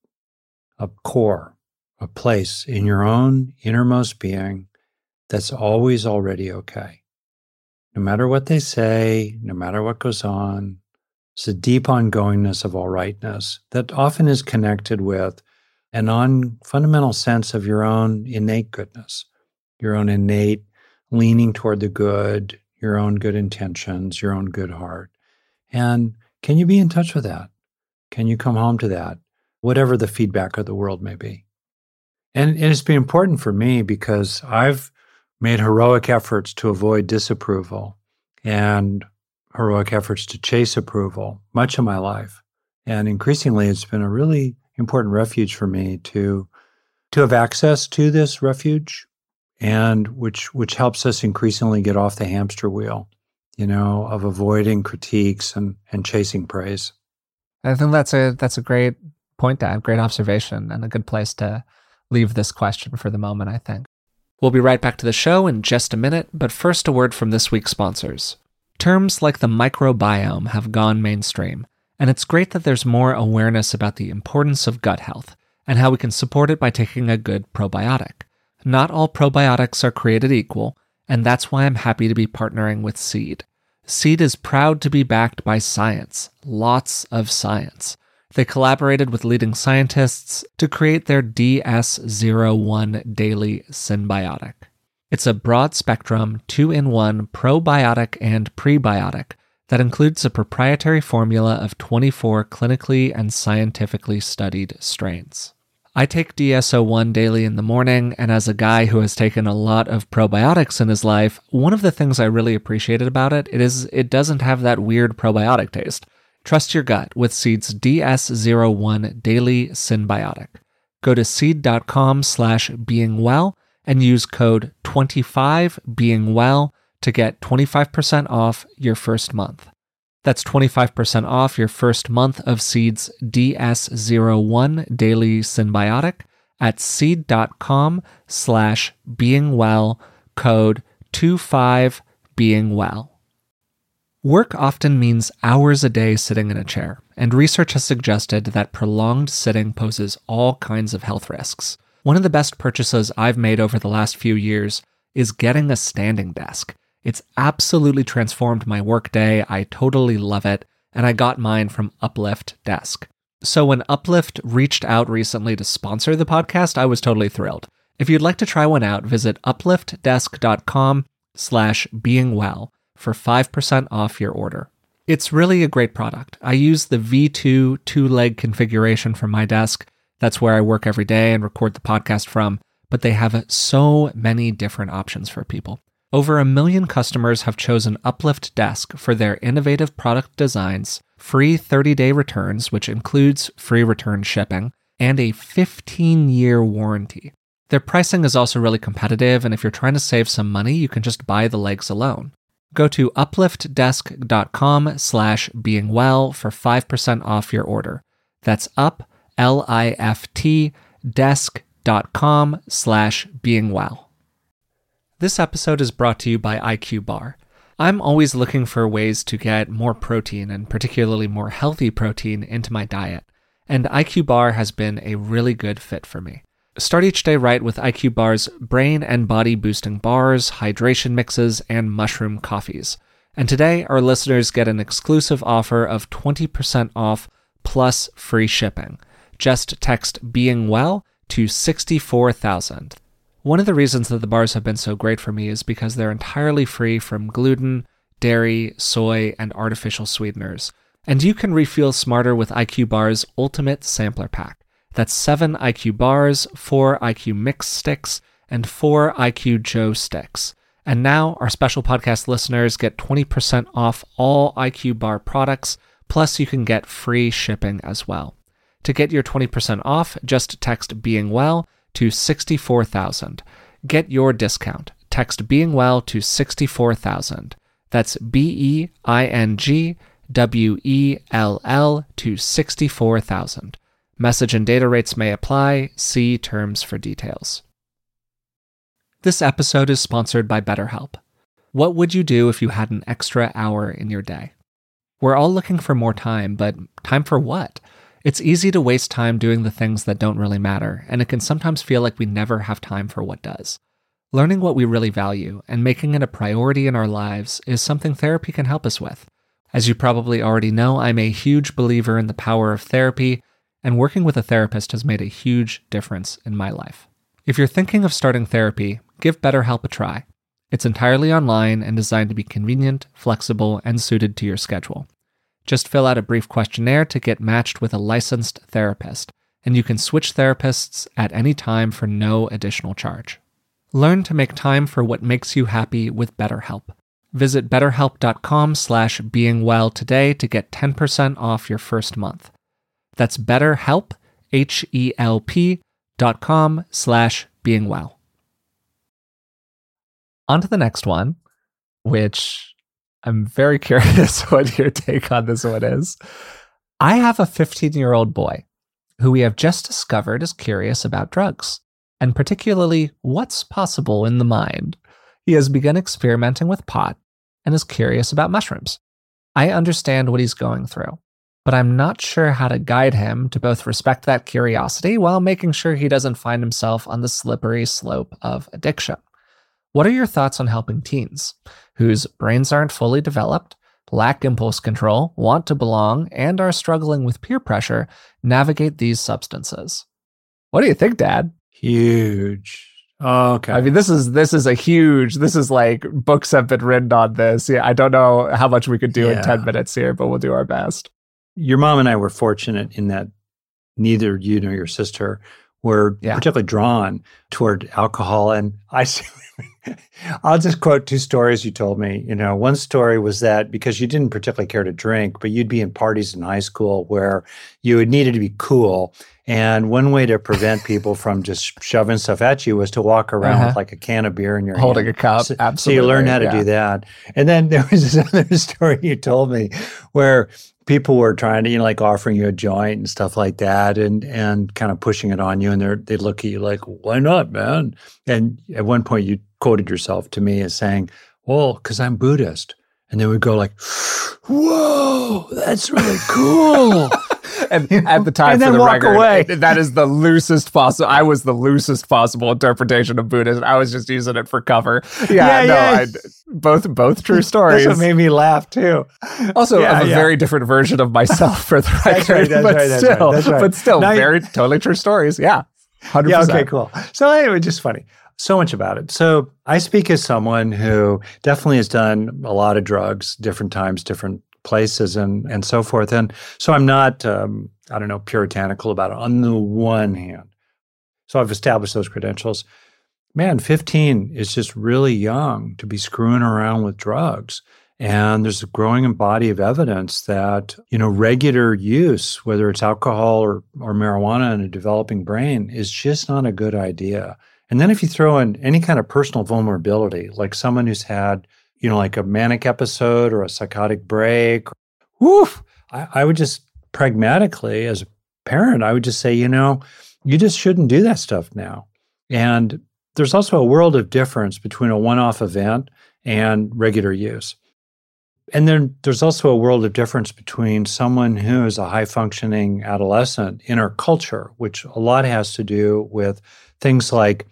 a core, a place in your own innermost being that's always already okay. No matter what they say, no matter what goes on, it's a deep ongoingness of all rightness that often is connected with an on fundamental sense of your own innate goodness, your own innate leaning toward the good, your own good intentions, your own good heart. And can you be in touch with that? Can you come home to that, whatever the feedback of the world may be? And, and it's been important for me because I've made heroic efforts to avoid disapproval and heroic efforts to chase approval much of my life. And increasingly, it's been a really important refuge for me to to have access to this refuge and which which helps us increasingly get off the hamster wheel you know of avoiding critiques and and chasing praise i think that's a that's a great point to great observation and a good place to leave this question for the moment i think We'll be right back to the show in just a minute, but first a word from this week's sponsors. Terms like the microbiome have gone mainstream, and it's great that there's more awareness about the importance of gut health and how we can support it by taking a good probiotic. Not all probiotics are created equal, and that's why I'm happy to be partnering with Seed. Seed is proud to be backed by science, lots of science. They collaborated with leading scientists to create their DS01 Daily Synbiotic. It's a broad spectrum, two in one probiotic and prebiotic that includes a proprietary formula of 24 clinically and scientifically studied strains. I take DS01 daily in the morning, and as a guy who has taken a lot of probiotics in his life, one of the things I really appreciated about it, it is it doesn't have that weird probiotic taste. Trust your gut with Seed's DS01 Daily Synbiotic. Go to seed.com slash beingwell and use code 25beingwell to get 25% off your first month. That's 25% off your first month of Seed's DS01 Daily Synbiotic at seed.com slash beingwell, code 25beingwell. Work often means hours a day sitting in a chair, and research has suggested that prolonged sitting poses all kinds of health risks. One of the best purchases I've made over the last few years is getting a standing desk. It's absolutely transformed my workday. I totally love it, and I got mine from Uplift Desk. So when Uplift reached out recently to sponsor the podcast, I was totally thrilled. If you'd like to try one out, visit upliftdesk.com slash beingwell for 5% off your order. It's really a great product. I use the V2 two leg configuration for my desk. That's where I work every day and record the podcast from, but they have so many different options for people. Over a million customers have chosen Uplift Desk for their innovative product designs, free 30 day returns, which includes free return shipping, and a 15 year warranty. Their pricing is also really competitive, and if you're trying to save some money, you can just buy the legs alone. Go to upliftdesk.com slash beingwell for 5% off your order. That's up, L-I-F-T, desk.com slash beingwell. This episode is brought to you by IQ Bar. I'm always looking for ways to get more protein and particularly more healthy protein into my diet, and IQ Bar has been a really good fit for me. Start each day right with IQ Bar's brain and body boosting bars, hydration mixes, and mushroom coffees. And today, our listeners get an exclusive offer of 20% off plus free shipping. Just text being well to 64000. One of the reasons that the bars have been so great for me is because they're entirely free from gluten, dairy, soy, and artificial sweeteners. And you can refuel smarter with IQ Bar's Ultimate Sampler Pack. That's seven IQ bars, four IQ Mix sticks, and four IQ Joe sticks. And now our special podcast listeners get 20% off all IQ Bar products, plus you can get free shipping as well. To get your 20% off, just text Being Well to 64,000. Get your discount. Text Being Well to 64,000. That's B E I N G W E L L to 64,000. Message and data rates may apply. See terms for details. This episode is sponsored by BetterHelp. What would you do if you had an extra hour in your day? We're all looking for more time, but time for what? It's easy to waste time doing the things that don't really matter, and it can sometimes feel like we never have time for what does. Learning what we really value and making it a priority in our lives is something therapy can help us with. As you probably already know, I'm a huge believer in the power of therapy, and working with a therapist has made a huge difference in my life. If you're thinking of starting therapy, give BetterHelp a try. It's entirely online and designed to be convenient, flexible, and suited to your schedule. Just fill out a brief questionnaire to get matched with a licensed therapist, and you can switch therapists at any time for no additional charge. Learn to make time for what makes you happy with BetterHelp. Visit betterhelp.com slash beingwell today to get 10% off your first month. That's betterhelp, H-E-L-P dot com slash beingwell. On to the next one, which I'm very curious what your take on this one is. I have a 15 year old boy who we have just discovered is curious about drugs, and particularly what's possible in the mind. He has begun experimenting with pot and is curious about mushrooms. I understand what he's going through, but I'm not sure how to guide him to both respect that curiosity while making sure he doesn't find himself on the slippery slope of addiction. What are your thoughts on helping teens whose brains aren't fully developed, lack impulse control, want to belong, and are struggling with peer pressure navigate these substances? What do you think, Dad? Huge. Oh, okay. I mean, this is this is a huge. This is like books have been written on this. Yeah, I don't know how much we could do Yeah. in ten minutes here, but we'll do our best. Your mom and I were fortunate in that neither you nor your sister were Yeah. particularly drawn toward alcohol. And I, I'll just quote two stories you told me. You know, one story was that because you didn't particularly care to drink, but you'd be in parties in high school where you would needed to be cool. And one way to prevent people from just shoving stuff at you was to walk around Uh-huh. with like a can of beer in your Holding hand. a cup, So, absolutely. so you learn how to yeah. do that. And then there was this other story you told me where people were trying to, you know, like offering you a joint and stuff like that and and kind of pushing it on you. And they're they look at you like, why not, man? And at one point you quoted yourself to me as saying, Well, because I'm Buddhist. And they would go like, Whoa, that's really cool. And at the time, And then the walk record, away. that is the loosest possible. I was the loosest possible interpretation of Buddhism. I was just using it for cover. Yeah, Yeah, no, yeah. I, both both true stories. that's what made me laugh too. also, Yeah, I'm a very different version of myself for the record, That's right, that's but right, that's right, still, that's right. but still, Now you- very totally true stories. Yeah, hundred Yeah, okay, cool. So anyway, just funny. So much about it. So I speak as someone who definitely has done a lot of drugs, different times, different places, and and so forth. And so I'm not, um, I don't know, puritanical about it. On the one hand, so I've established those credentials. Man, 15 is just really young to be screwing around with drugs. And there's a growing body of evidence that, you know, regular use, whether it's alcohol or, or marijuana in a developing brain, is just not a good idea. And then if you throw in any kind of personal vulnerability, like someone who's had, you know, like a manic episode or a psychotic break, woof, I, I would just pragmatically, as a parent, I would just say, you know, you just shouldn't do that stuff now. And there's also a world of difference between a one off event and regular use. And then there's also a world of difference between someone who is a high functioning adolescent in our culture, which a lot has to do with things like,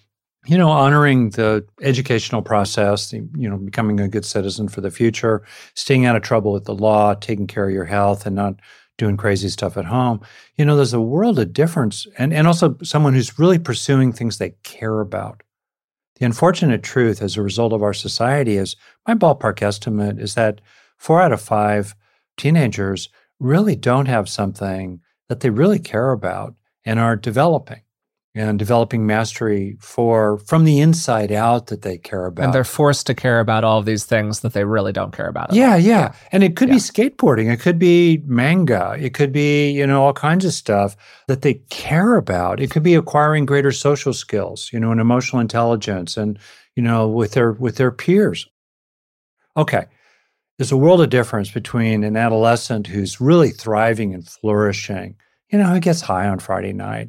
you know, honoring the educational process, you know, becoming a good citizen for the future, staying out of trouble with the law, taking care of your health, and not doing crazy stuff at home. You know, there's a world of difference. And, and also someone who's really pursuing things they care about. The unfortunate truth as a result of our society is my ballpark estimate is that four out of five teenagers really don't have something that they really care about and are developing and developing mastery for from the inside out that they care about. And they're forced to care about all of these things that they really don't care about. Yeah, yeah, yeah. And it could yeah. be skateboarding, it could be manga, it could be, you know, all kinds of stuff that they care about. It could be acquiring greater social skills, you know, and emotional intelligence and, you know, with their with their peers. Okay. There's a world of difference between an adolescent who's really thriving and flourishing, you know, who gets high on Friday night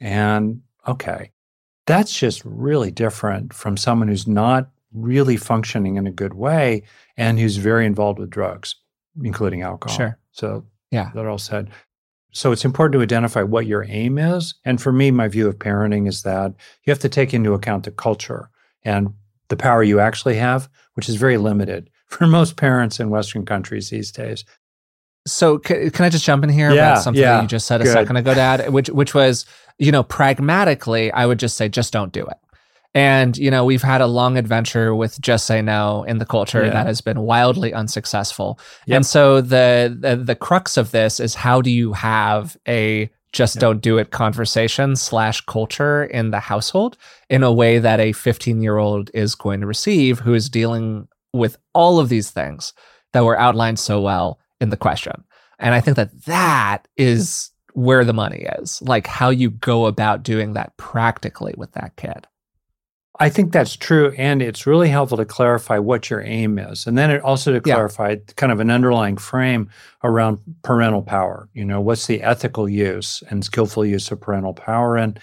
and okay, that's just really different from someone who's not really functioning in a good way and who's very involved with drugs, including alcohol. Sure. So, yeah, that all said. So, it's important to identify what your aim is. And for me, my view of parenting is that you have to take into account the culture and the power you actually have, which is very limited for most parents in Western countries these days. So, can, can I just jump in here yeah, about something yeah, that you just said a good. second ago, Dad? Which, which was you know, pragmatically, I would just say, just don't do it. And, you know, we've had a long adventure with just say no in the culture yeah. that has been wildly unsuccessful. Yep. And so the, the, the crux of this is how do you have a just yep. don't do it conversation slash culture in the household in a way that a 15 year old is going to receive who is dealing with all of these things that were outlined so well in the question. And I think that that is where the money is, like how you go about doing that practically with that kid. I think that's true. And it's really helpful to clarify what your aim is. And then it also to clarify yeah. kind of an underlying frame around parental power. You know, what's the ethical use and skillful use of parental power? And,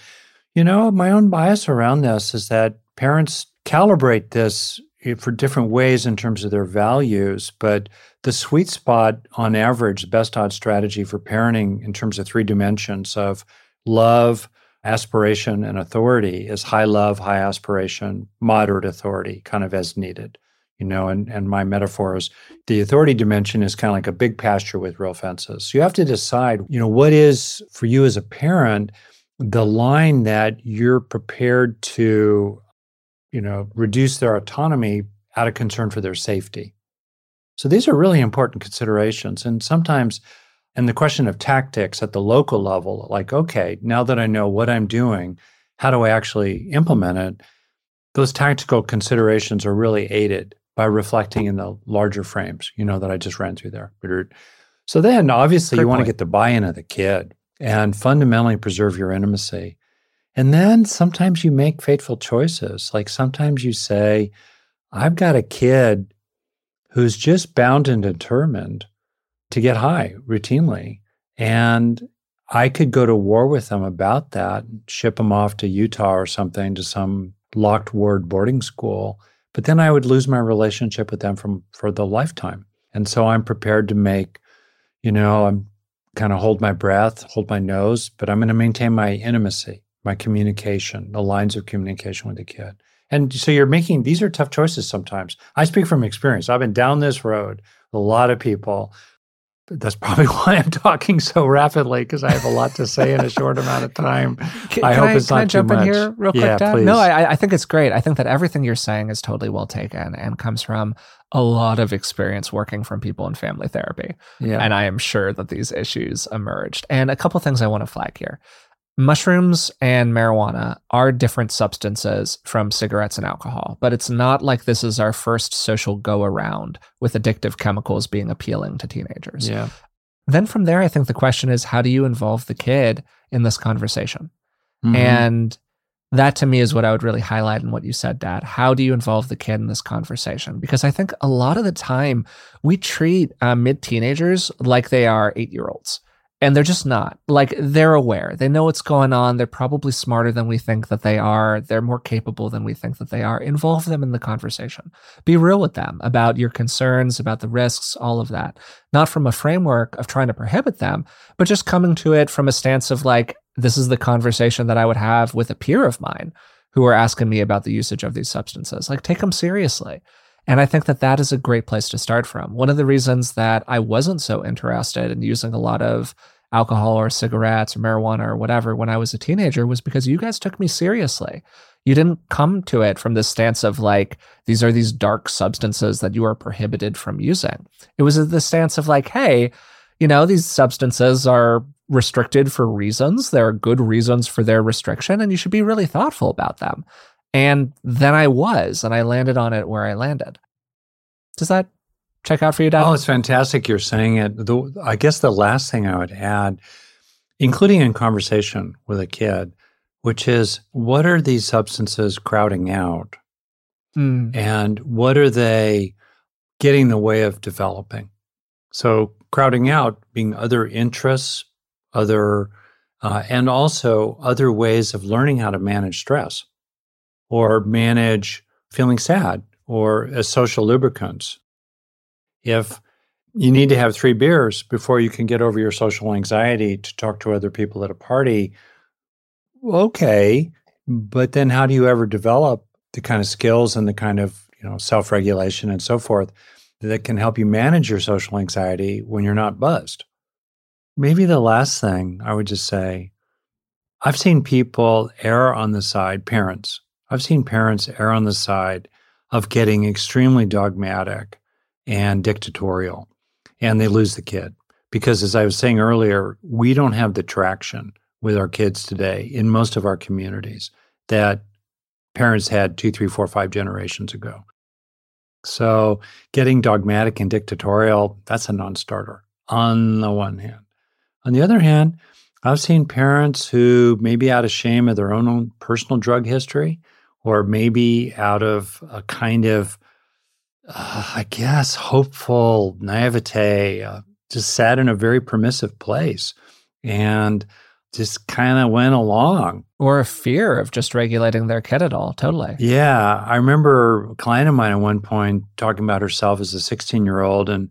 you know, my own bias around this is that parents calibrate this Eh, for different ways in terms of their values, but the sweet spot on average, the best odds strategy for parenting in terms of three dimensions of love, aspiration, and authority is high love, high aspiration, moderate authority, kind of as needed. You know, and, and my metaphor is the authority dimension is kind of like a big pasture with real fences. So you have to decide, you know, what is for you as a parent the line that you're prepared to you know, reduce their autonomy out of concern for their safety. So these are really important considerations. And sometimes, and the question of tactics at the local level, like, okay, now that I know what I'm doing, how do I actually implement it? Those tactical considerations are really aided by reflecting in the larger frames, you know, that I just ran through there. So then obviously Great you want to get the buy-in of the kid and fundamentally preserve your intimacy. And then sometimes you make fateful choices. Like sometimes you say, I've got a kid who's just bound and determined to get high routinely. And I could go to war with them about that, ship them off to Utah or something to some locked ward boarding school. But then I would lose my relationship with them from for the lifetime. And so I'm prepared to make, you know, I'm kind of hold my breath, hold my nose, but I'm going to maintain my intimacy my communication, the lines of communication with the kid. And so you're making these are tough choices sometimes. I speak from experience. I've been down this road with a lot of people. That's probably why I'm talking so rapidly because I have a lot to say in a short amount of time. Can, I hope I, it's not I jump too much. in here real quick, yeah, Dad? Please. No, I, I think it's great. I think that everything you're saying is totally well taken and comes from a lot of experience working from people in family therapy. Yeah. And I am sure that these issues emerged. And a couple things I want to flag here mushrooms and marijuana are different substances from cigarettes and alcohol, but it's not like this is our first social go around with addictive chemicals being appealing to teenagers. Yeah. Then from there, I think the question is how do you involve the kid in this conversation? Mm-hmm. And that to me is what I would really highlight in what you said, Dad. How do you involve the kid in this conversation? Because I think a lot of the time we treat uh, mid teenagers like they are eight year olds and they're just not. Like they're aware. They know what's going on. They're probably smarter than we think that they are. They're more capable than we think that they are. Involve them in the conversation. Be real with them about your concerns about the risks all of that. Not from a framework of trying to prohibit them but just coming to it from a stance of like this is the conversation that i would have with a peer of mine who are asking me about the usage of these substances. Like take them seriously and I think that that is a great place to start from. One of the reasons that I wasn't so interested in using a lot of alcohol or cigarettes or marijuana or whatever when I was a teenager was because you guys took me seriously. You didn't come to it from the stance of like, these are these dark substances that you are prohibited from using. It was the stance of like, hey, you know, these substances are restricted for reasons. There are good reasons for their restriction, and you should be really thoughtful about them. And then I was, and I landed on it where I landed. Does that check out for you, Dad? Oh, it's fantastic you're saying it. The, I guess the last thing I would add, including in conversation with a kid, which is what are these substances crowding out? Mm. And what are they getting in the way of developing? So, crowding out being other interests, other, uh, and also other ways of learning how to manage stress or manage feeling sad or as social lubricants. If you need to have three beers before you can get over your social anxiety to talk to other people at a party, okay, but then how do you ever develop the kind of skills and the kind of you know self-regulation and so forth that can help you manage your social anxiety when you're not buzzed? Maybe the last thing I would just say I've seen people err on the side, parents, I've seen parents err on the side of getting extremely dogmatic and dictatorial, and they lose the kid. Because as I was saying earlier, we don't have the traction with our kids today in most of our communities that parents had two, three, four, five generations ago. So getting dogmatic and dictatorial, that's a non starter on the one hand. On the other hand, I've seen parents who, maybe out of shame of their own personal drug history, or maybe out of a kind of, uh, I guess, hopeful naivete, uh, just sat in a very permissive place and just kind of went along. Or a fear of just regulating their kid at all. Totally. Yeah. I remember a client of mine at one point talking about herself as a 16 year old and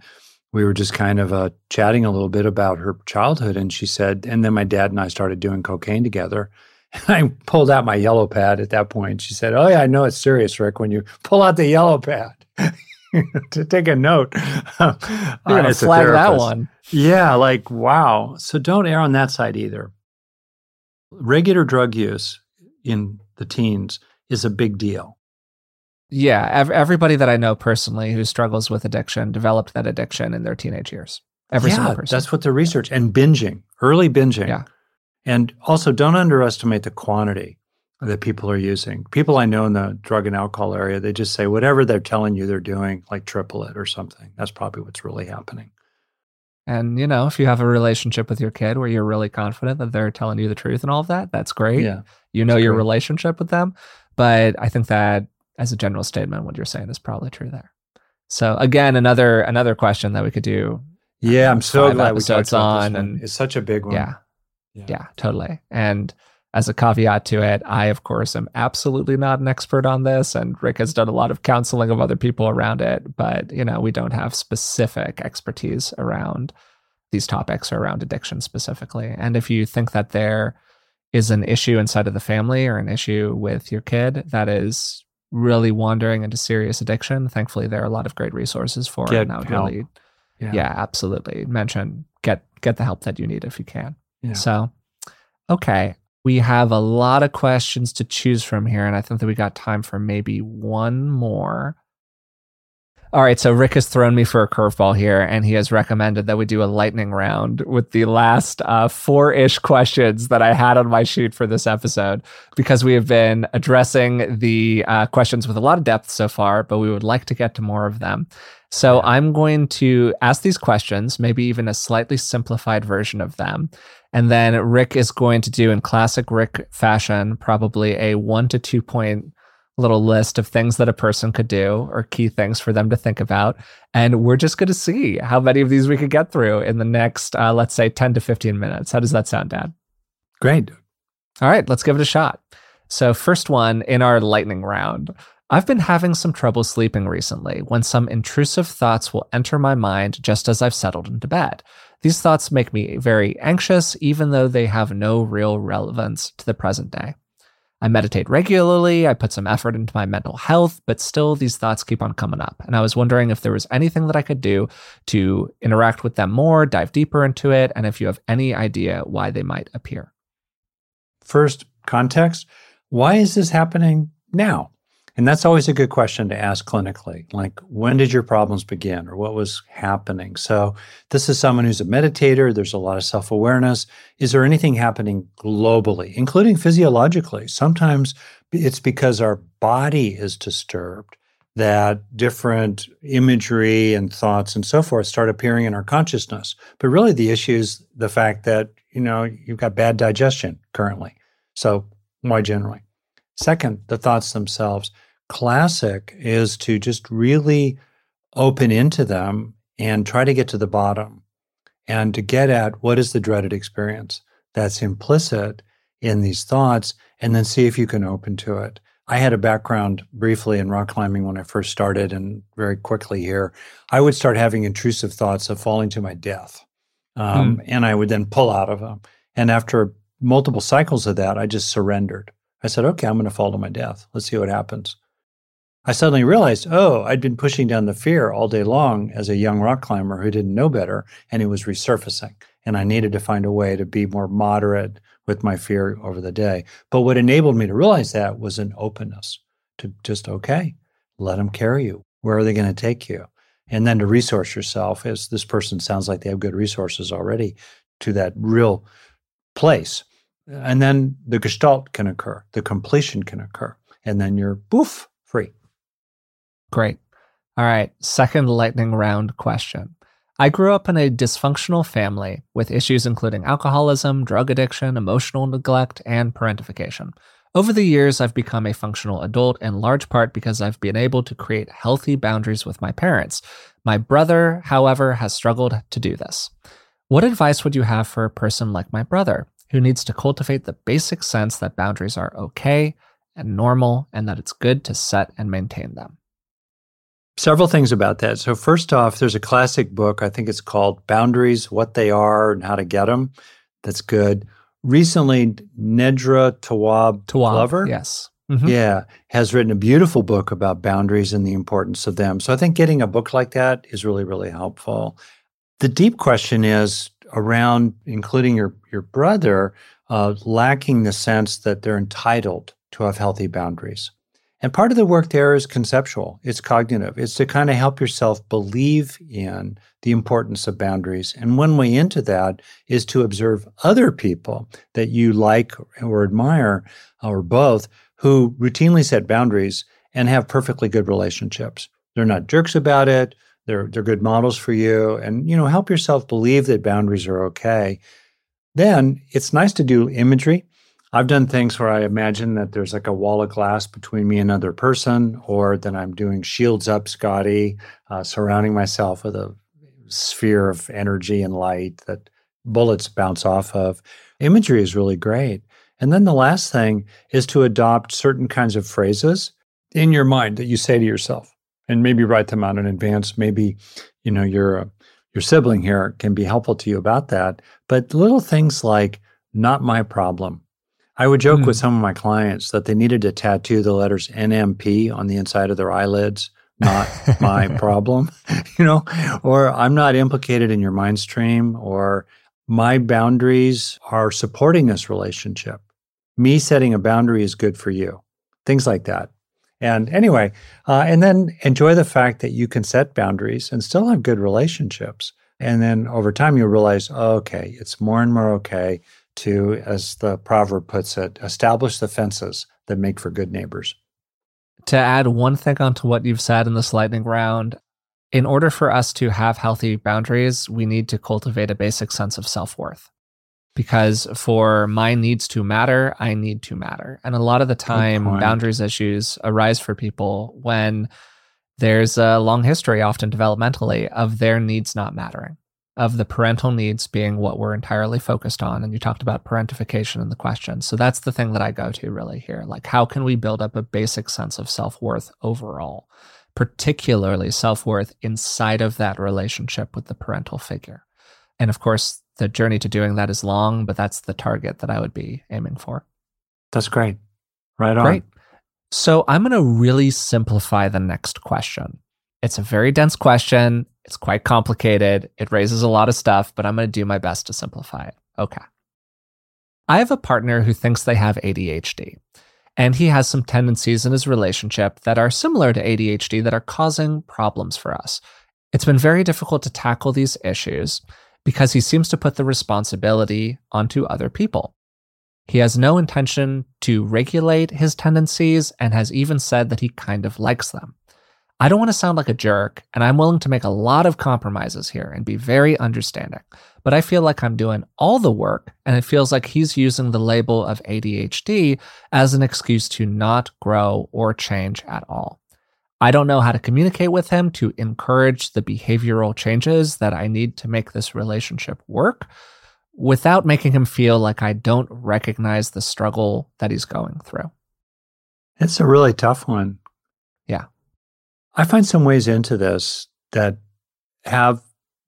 we were just kind of uh, chatting a little bit about her childhood. And she said, and then my dad and I started doing cocaine together. I pulled out my yellow pad at that point. She said, Oh, yeah, I know it's serious, Rick, when you pull out the yellow pad to take a note. You're going to flag that one. Yeah, like, wow. So don't err on that side either. Regular drug use in the teens is a big deal. Yeah, ev- everybody that I know personally who struggles with addiction developed that addiction in their teenage years. Every yeah, single person. That's what the research and binging, early binging. Yeah. And also, don't underestimate the quantity that people are using. People I know in the drug and alcohol area, they just say whatever they're telling you they're doing, like triple it or something. That's probably what's really happening. And, you know, if you have a relationship with your kid where you're really confident that they're telling you the truth and all of that, that's great. Yeah. You know your great. relationship with them. But I think that as a general statement, what you're saying is probably true there. So again, another another question that we could do. Yeah, uh, I'm so glad we talked about on, and it's such a big one. Yeah, yeah. yeah, totally. And as a caveat to it, I, of course, am absolutely not an expert on this. And Rick has done a lot of counseling of other people around it. But, you know, we don't have specific expertise around these topics or around addiction specifically. And if you think that there is an issue inside of the family or an issue with your kid that is really wandering into serious addiction, thankfully there are a lot of great resources for get it. And I would help. really, yeah. yeah, absolutely mention get get the help that you need if you can. Yeah. So, okay. We have a lot of questions to choose from here, and I think that we got time for maybe one more. All right, so Rick has thrown me for a curveball here, and he has recommended that we do a lightning round with the last uh, four ish questions that I had on my sheet for this episode, because we have been addressing the uh, questions with a lot of depth so far, but we would like to get to more of them. So I'm going to ask these questions, maybe even a slightly simplified version of them. And then Rick is going to do, in classic Rick fashion, probably a one to two point little list of things that a person could do or key things for them to think about. And we're just going to see how many of these we could get through in the next, uh, let's say, 10 to 15 minutes. How does that sound, Dad? Great. All right, let's give it a shot. So, first one in our lightning round. I've been having some trouble sleeping recently when some intrusive thoughts will enter my mind just as I've settled into bed. These thoughts make me very anxious, even though they have no real relevance to the present day. I meditate regularly, I put some effort into my mental health, but still these thoughts keep on coming up. And I was wondering if there was anything that I could do to interact with them more, dive deeper into it, and if you have any idea why they might appear. First, context why is this happening now? And that's always a good question to ask clinically. Like, when did your problems begin or what was happening? So, this is someone who's a meditator. There's a lot of self awareness. Is there anything happening globally, including physiologically? Sometimes it's because our body is disturbed that different imagery and thoughts and so forth start appearing in our consciousness. But really, the issue is the fact that, you know, you've got bad digestion currently. So, why generally? Second, the thoughts themselves classic is to just really open into them and try to get to the bottom and to get at what is the dreaded experience that's implicit in these thoughts and then see if you can open to it. I had a background briefly in rock climbing when I first started and very quickly here. I would start having intrusive thoughts of falling to my death. Um, mm. And I would then pull out of them. And after multiple cycles of that, I just surrendered. I said, okay, I'm going to fall to my death. Let's see what happens. I suddenly realized, oh, I'd been pushing down the fear all day long as a young rock climber who didn't know better, and it was resurfacing. And I needed to find a way to be more moderate with my fear over the day. But what enabled me to realize that was an openness to just, okay, let them carry you. Where are they going to take you? And then to resource yourself, as this person sounds like they have good resources already, to that real place. And then the gestalt can occur, the completion can occur. And then you're boof, free. Great. All right. Second lightning round question. I grew up in a dysfunctional family with issues including alcoholism, drug addiction, emotional neglect, and parentification. Over the years, I've become a functional adult in large part because I've been able to create healthy boundaries with my parents. My brother, however, has struggled to do this. What advice would you have for a person like my brother who needs to cultivate the basic sense that boundaries are okay and normal and that it's good to set and maintain them? Several things about that. So, first off, there's a classic book. I think it's called Boundaries What They Are and How to Get Them. That's good. Recently, Nedra Tawwab, Glover, yes. Mm-hmm. Yeah, has written a beautiful book about boundaries and the importance of them. So, I think getting a book like that is really, really helpful. The deep question is around including your, your brother uh, lacking the sense that they're entitled to have healthy boundaries. And part of the work there is conceptual, it's cognitive. It's to kind of help yourself believe in the importance of boundaries. And one way into that is to observe other people that you like or admire, or both, who routinely set boundaries and have perfectly good relationships. They're not jerks about it. They're, they're good models for you. And, you know, help yourself believe that boundaries are okay. Then it's nice to do imagery I've done things where I imagine that there's like a wall of glass between me and another person, or that I'm doing shields up, Scotty, uh, surrounding myself with a sphere of energy and light that bullets bounce off of. Imagery is really great. And then the last thing is to adopt certain kinds of phrases in your mind that you say to yourself and maybe write them out in advance. Maybe, you know, your, uh, your sibling here can be helpful to you about that. But little things like, not my problem I would joke mm. with hmm. some of my clients that they needed to tattoo the letters NMP on the inside of their eyelids, not my problem, you know, or I'm not implicated in your mind stream, or my boundaries are supporting this relationship. Me setting a boundary is good for you. Things like that. And anyway, uh, and then enjoy the fact that you can set boundaries and still have good relationships. And then over time, you'll realize, oh, okay, it's more and more okay to, as the proverb puts it, establish the fences that make for good neighbors. To add one thing onto what you've said in this lightning round, in order for us to have healthy boundaries, we need to cultivate a basic sense of self worth. because for my needs to matter, I need to matter. And a lot of the time, boundaries issues arise for people when there's a long history, often developmentally, of their needs not mattering, of the parental needs being what we're entirely focused on. And you talked about parentification in the question. So that's the thing that I go to really here. Like, how can we build up a basic sense of self worth overall, particularly self worth inside of that relationship with the parental figure? And of course, the journey to doing that is long, but that's the target that I would be aiming for. That's great. Right on. Great. So I'm going to really simplify the next question. It's a very dense question. It's quite complicated. It raises a lot of stuff, but I'm going to do my best to simplify it. Okay. I have a partner who thinks they have ADHD, and he has some tendencies in his relationship that are similar to ADHD that are causing problems for us. It's been very difficult to tackle these issues because he seems to put the responsibility onto other people. He has no intention to regulate his tendencies and has even said that he kind of likes them. I don't want to sound like a jerk, and I'm willing to make a lot of compromises here and be very understanding, but I feel like I'm doing all the work, and it feels like he's using the label of ADHD as an excuse to not grow or change at all. I don't know how to communicate with him to encourage the behavioral changes that I need to make this relationship work without making him feel like I don't recognize the struggle that he's going through. It's a really tough one. I find some ways into this that have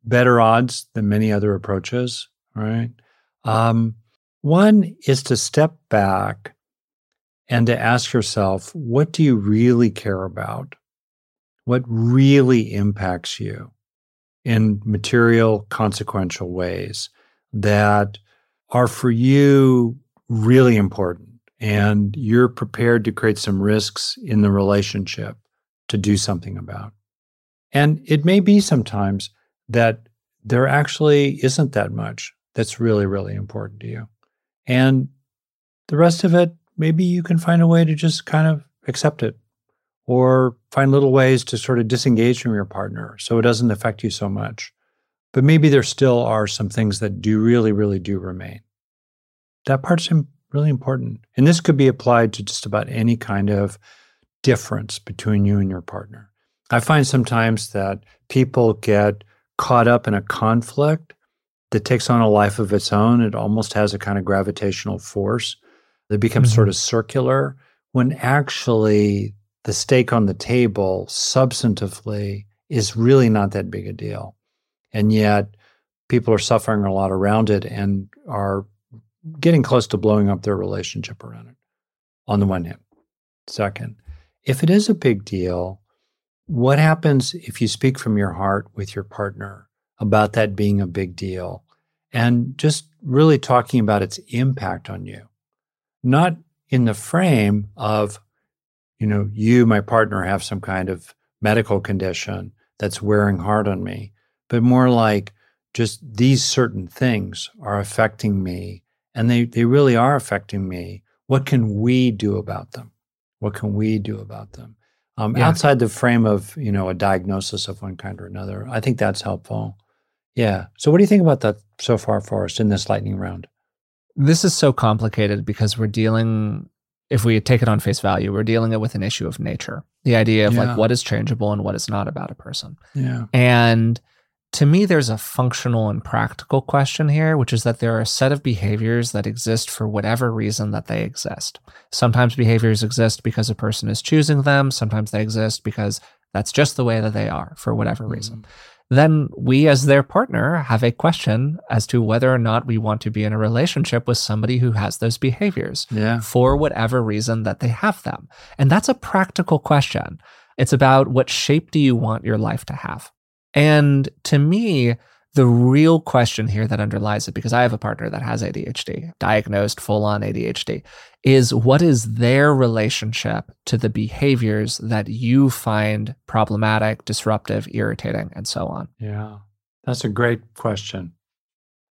better odds than many other approaches, right? Um, one is to step back and to ask yourself, what do you really care about? What really impacts you in material, consequential ways that are for you really important? And you're prepared to create some risks in the relationship to do something about. And it may be sometimes that there actually isn't that much that's really, really important to you. And the rest of it maybe you can find a way to just kind of accept it or find little ways to sort of disengage from your partner so it doesn't affect you so much. But maybe there still are some things that do really, really do remain. That part's really important. And this could be applied to just about any kind of difference between you and your partner. I find sometimes that people get caught up in a conflict that takes on a life of its own. It almost has a kind of gravitational force they become mm-hmm. sort of circular when actually the stake on the table substantively is really not that big a deal. And yet people are suffering a lot around it and are getting close to blowing up their relationship around it, on the one hand. Second, if it is a big deal, what happens if you speak from your heart with your partner about that being a big deal and just really talking about its impact on you? not in the frame of, you know, you, my partner, have some kind of medical condition that's wearing hard on me, but more like just these certain things are affecting me and they, they really are affecting me. What can we do about them? What can we do about them? Um, yeah. Outside the frame of, you know, a diagnosis of one kind or another, I think that's helpful. Yeah. So what do you think about that so far, Forrest, in this lightning round? this is so complicated because we're dealing if we take it on face value we're dealing it with an issue of nature the idea of yeah. like what is changeable and what is not about a person yeah and to me there's a functional and practical question here which is that there are a set of behaviors that exist for whatever reason that they exist sometimes behaviors exist because a person is choosing them sometimes they exist because that's just the way that they are for whatever reason mm-hmm then we, as their partner, have a question as to whether or not we want to be in a relationship with somebody who has those behaviors yeah. for whatever reason that they have them. And that's a practical question. It's about what shape do you want your life to have? And to me, the real question here that underlies it, because I have a partner that has ADHD, diagnosed full on ADHD, is what is their relationship to the behaviors that you find problematic, disruptive, irritating, and so on? Yeah, that's a great question.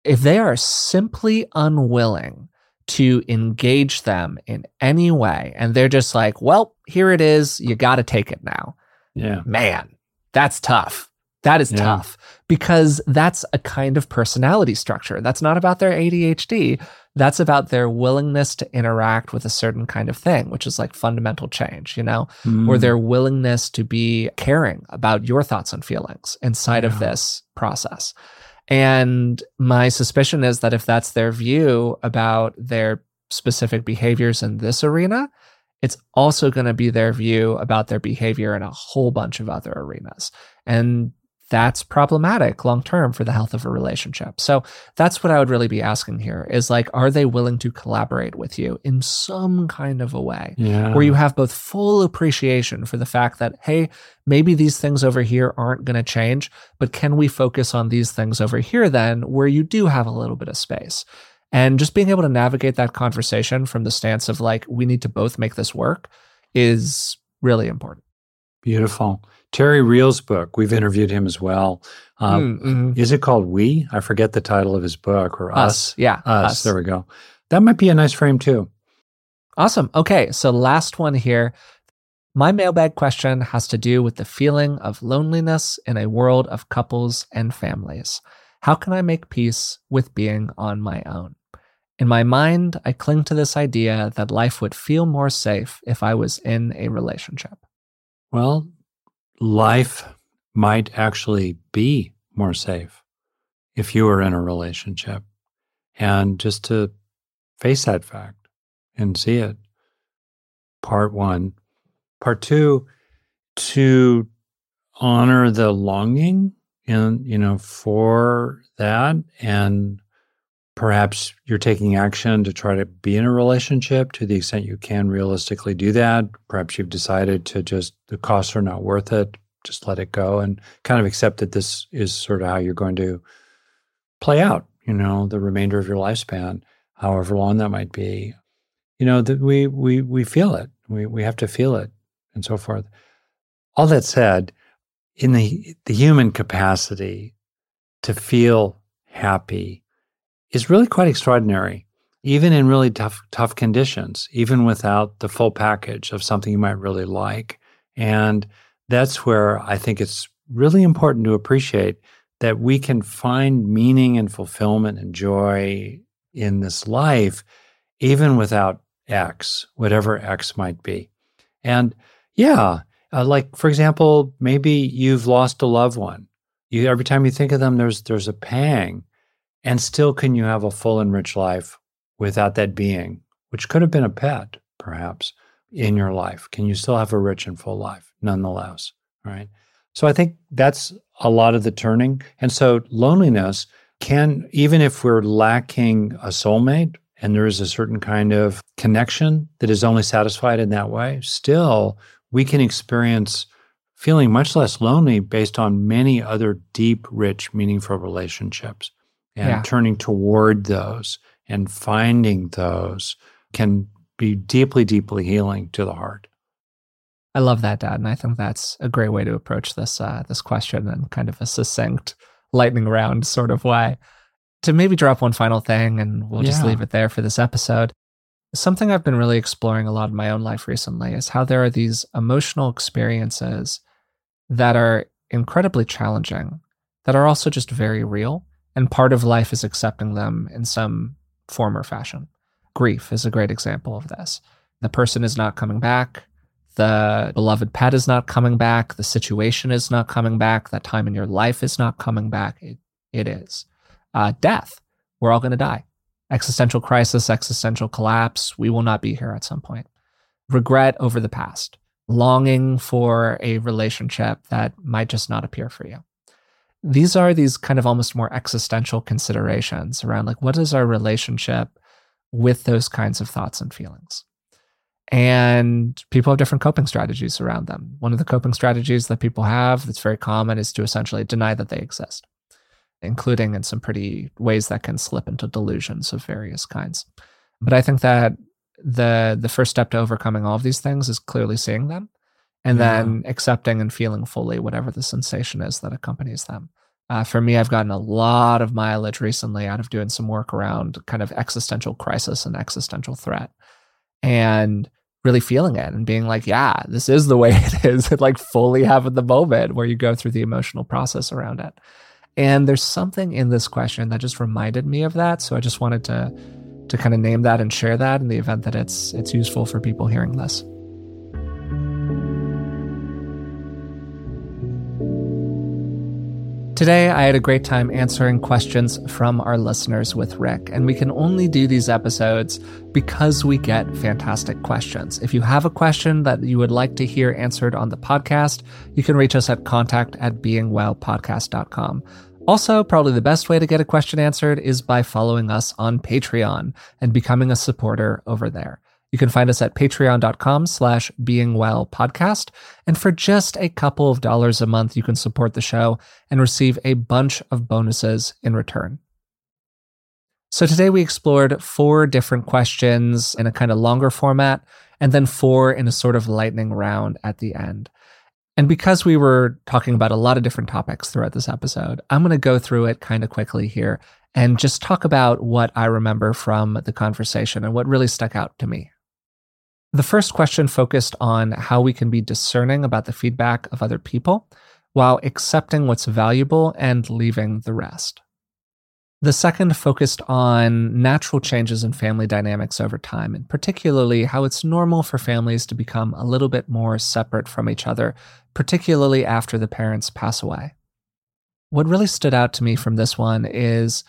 If they are simply unwilling to engage them in any way, and they're just like, well, here it is, you got to take it now. Yeah. Man, that's tough That is Yeah. tough because that's a kind of personality structure. That's not about their ADHD. That's about their willingness to interact with a certain kind of thing, which is like fundamental change, you know, or Mm. their willingness to be caring about your thoughts and feelings inside of this process. And my suspicion is that if that's their view about their specific behaviors in this arena, it's also going to be their view about their behavior in a whole bunch of other arenas. And that's problematic long term for the health of a relationship. So that's what I would really be asking here is like, are they willing to collaborate with you in some kind of a way? yeah. where you have both full appreciation for the fact that, hey, maybe these things over here aren't going to change, but can we focus on these things over here then, where you do have a little bit of space? And just being able to navigate that conversation from the stance of like, we need to both make this work is really important. Beautiful. Terry Real's book, we've interviewed him as well. Uh, Mm, mhm. Is it called We? I forget the title of his book or Us. Yeah. Us. There we go. That might be a nice frame too. Awesome. Okay. So, last one here. My mailbag question has to do with the feeling of loneliness in a world of couples and families. How can I make peace with being on my own? In my mind, I cling to this idea that life would feel more safe if I was in a relationship. Well, life might actually be more safe if you were in a relationship. And just to face that fact and see it. Part one. Part two, to honor the longing and, you know, for that. And perhaps you're taking action to try to be in a relationship to the extent you can realistically do that. Perhaps you've decided to just, the costs are not worth it. Just let it go and kind of accept that this is sort of how you're going to play out, you know, the remainder of your lifespan, however long that might be. You know, that we we we feel it. We we have to feel it and so forth. All that said, in the the human capacity to feel happy is really quite extraordinary, even in really tough tough conditions, even without the full package of something you might really like. And that's where I think it's really important to appreciate that we can find meaning and fulfillment and joy in this life, even without X, whatever X might be. And yeah, uh, like for example, maybe you've lost a loved one. You every time you think of them, there's there's a pang, and still can you have a full and rich life without that being, which could have been a pet, perhaps, in your life? Can you still have a rich and full life, nonetheless? Right. So I think that's a lot of the turning. And so loneliness can, even if we're lacking a soulmate and there is a certain kind of connection that is only satisfied in that way, still we can experience feeling much less lonely based on many other deep, rich, meaningful relationships. And Yeah. turning toward those and finding those can be deeply, deeply healing to the heart. I love that, Dad, and I think that's a great way to approach this uh, this question in kind of a succinct lightning round sort of way. To maybe drop one final thing, and we'll just Yeah. leave it there for this episode. Something I've been really exploring a lot in my own life recently is how there are these emotional experiences that are incredibly challenging, that are also just very real, and part of life is accepting them in some form or fashion. Grief is a great example of this. The person is not coming back the beloved pet is not coming back, the situation is not coming back, that time in your life is not coming back. It, it is. Uh, death, we're all going to die. Existential crisis, existential collapse, we will not be here at some point. Regret over the past, longing for a relationship that might just not appear for you. These are these kind of almost more existential considerations around like, what is our relationship with those kinds of thoughts and feelings? And people have different coping strategies around them. One of the coping strategies that people have that's very common is to essentially deny that they exist, including in some pretty ways that can slip into delusions of various kinds. But I think that the the first step to overcoming all of these things is clearly seeing them and Yeah. then accepting and feeling fully whatever the sensation is that accompanies them. Uh, for me, I've gotten a lot of mileage recently out of doing some work around kind of existential crisis and existential threat. And really feeling it and being like, yeah, this is the way it is, like fully having the moment where you go through the emotional process around it. And there's something in this question that just reminded me of that. So I just wanted to to kind of name that and share that in the event that it's it's useful for people hearing this. Today, I had a great time answering questions from our listeners with Rick, and we can only do these episodes because we get fantastic questions. If you have a question that you would like to hear answered on the podcast, you can reach us at contact at beingwellpodcast.com. Also, probably the best way to get a question answered is by following us on Patreon and becoming a supporter over there. You can find us at patreon.com slash beingwellpodcast. And for just a couple of dollars a month, you can support the show and receive a bunch of bonuses in return. So today we explored four different questions in a kind of longer format, and then four in a sort of lightning round at the end. And because we were talking about a lot of different topics throughout this episode, I'm going to go through it kind of quickly here and just talk about what I remember from the conversation and what really stuck out to me. The first question focused on how we can be discerning about the feedback of other people while accepting what's valuable and leaving the rest. The second focused on natural changes in family dynamics over time, and particularly how it's normal for families to become a little bit more separate from each other, particularly after the parents pass away. What really stood out to me from this one is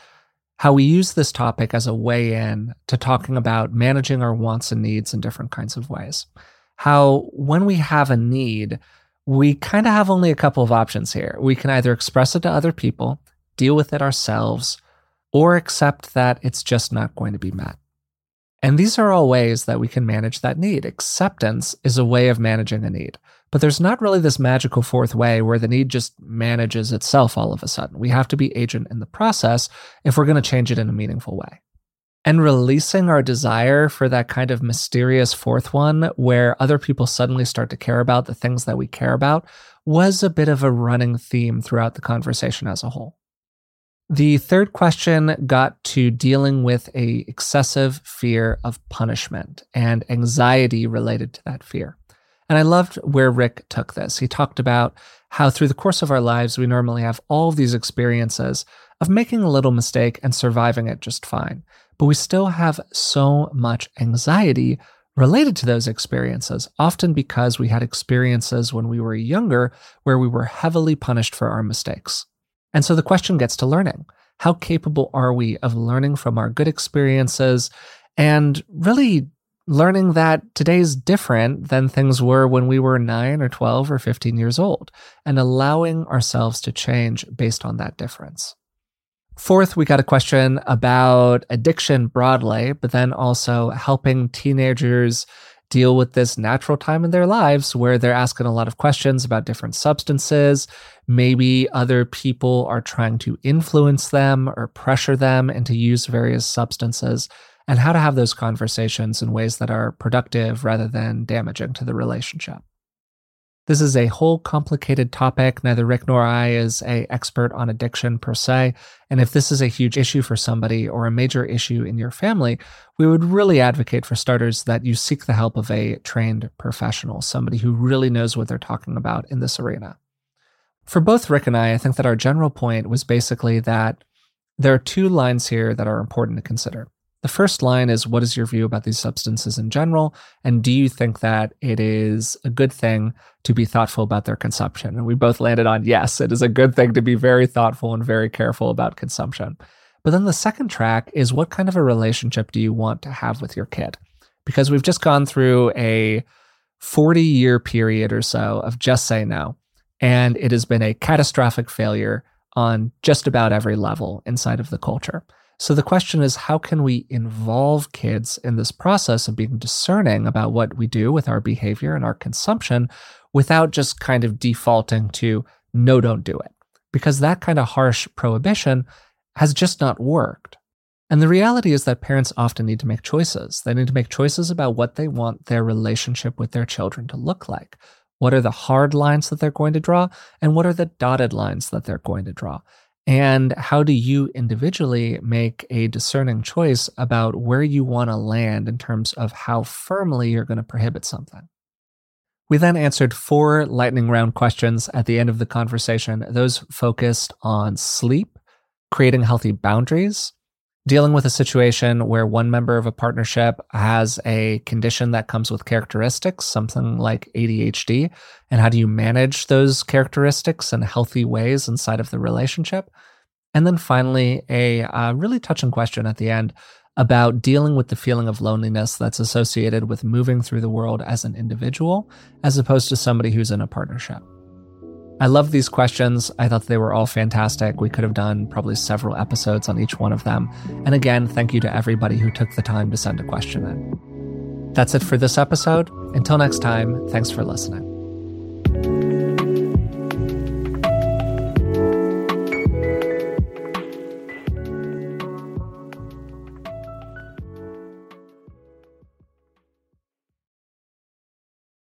how we use this topic as a way in to talking about managing our wants and needs in different kinds of ways. How, when we have a need, we kind of have only a couple of options here. We can either express it to other people, deal with it ourselves, or accept that it's just not going to be met. And these are all ways that we can manage that need. Acceptance is a way of managing a need. But there's not really this magical fourth way where the need just manages itself all of a sudden. We have to be agent in the process if we're going to change it in a meaningful way. And releasing our desire for that kind of mysterious fourth one where other people suddenly start to care about the things that we care about was a bit of a running theme throughout the conversation as a whole. The third question got to dealing with a excessive fear of punishment and anxiety related to that fear. And I loved where Rick took this. He talked about how through the course of our lives, we normally have all these experiences of making a little mistake and surviving it just fine. But we still have so much anxiety related to those experiences, often because we had experiences when we were younger where we were heavily punished for our mistakes. And so the question gets to learning. How capable are we of learning from our good experiences and really learning that today's different than things were when we were 9 or 12 or 15 years old, and allowing ourselves to change based on that difference. Fourth, we got a question about addiction broadly, but then also helping teenagers deal with this natural time in their lives where they're asking a lot of questions about different substances. Maybe other people are trying to influence them or pressure them into use various substances and how to have those conversations in ways that are productive rather than damaging to the relationship. This is a whole complicated topic. Neither Rick nor I is a expert on addiction per se, and if this is a huge issue for somebody or a major issue in your family, we would really advocate for starters that you seek the help of a trained professional, somebody who really knows what they're talking about in this arena. For both Rick and I, I think that our general point was basically that there are two lines here that are important to consider. The first line is What is your view about these substances in general? And do you think that it is a good thing to be thoughtful about their consumption? And we both landed on yes, it is a good thing to be very thoughtful and very careful about consumption. But then the second track is What kind of a relationship do you want to have with your kid? Because we've just gone through a 40 year period or so of just say no. And it has been a catastrophic failure on just about every level inside of the culture. So the question is how can we involve kids in this process of being discerning about what we do with our behavior and our consumption without just kind of defaulting to no, don't do it? Because that kind of harsh prohibition has just not worked. And the reality is that parents often need to make choices. They need to make choices about what they want their relationship with their children to look like. What are the hard lines that they're going to draw? And what are the dotted lines that they're going to draw? And how do you individually make a discerning choice about where you want to land in terms of how firmly you're going to prohibit something? We then answered four lightning round questions at the end of the conversation. Those focused on sleep, creating healthy boundaries, dealing with a situation where one member of a partnership has a condition that comes with characteristics, something like ADHD, and how do you manage those characteristics in healthy ways inside of the relationship? And then finally, a uh, really touching question at the end about dealing with the feeling of loneliness that's associated with moving through the world as an individual, as opposed to somebody who's in a partnership. I love these questions. I thought they were all fantastic. We could have done probably several episodes on each one of them. And again, thank you to everybody who took the time to send a question in. That's it for this episode. Until next time, thanks for listening.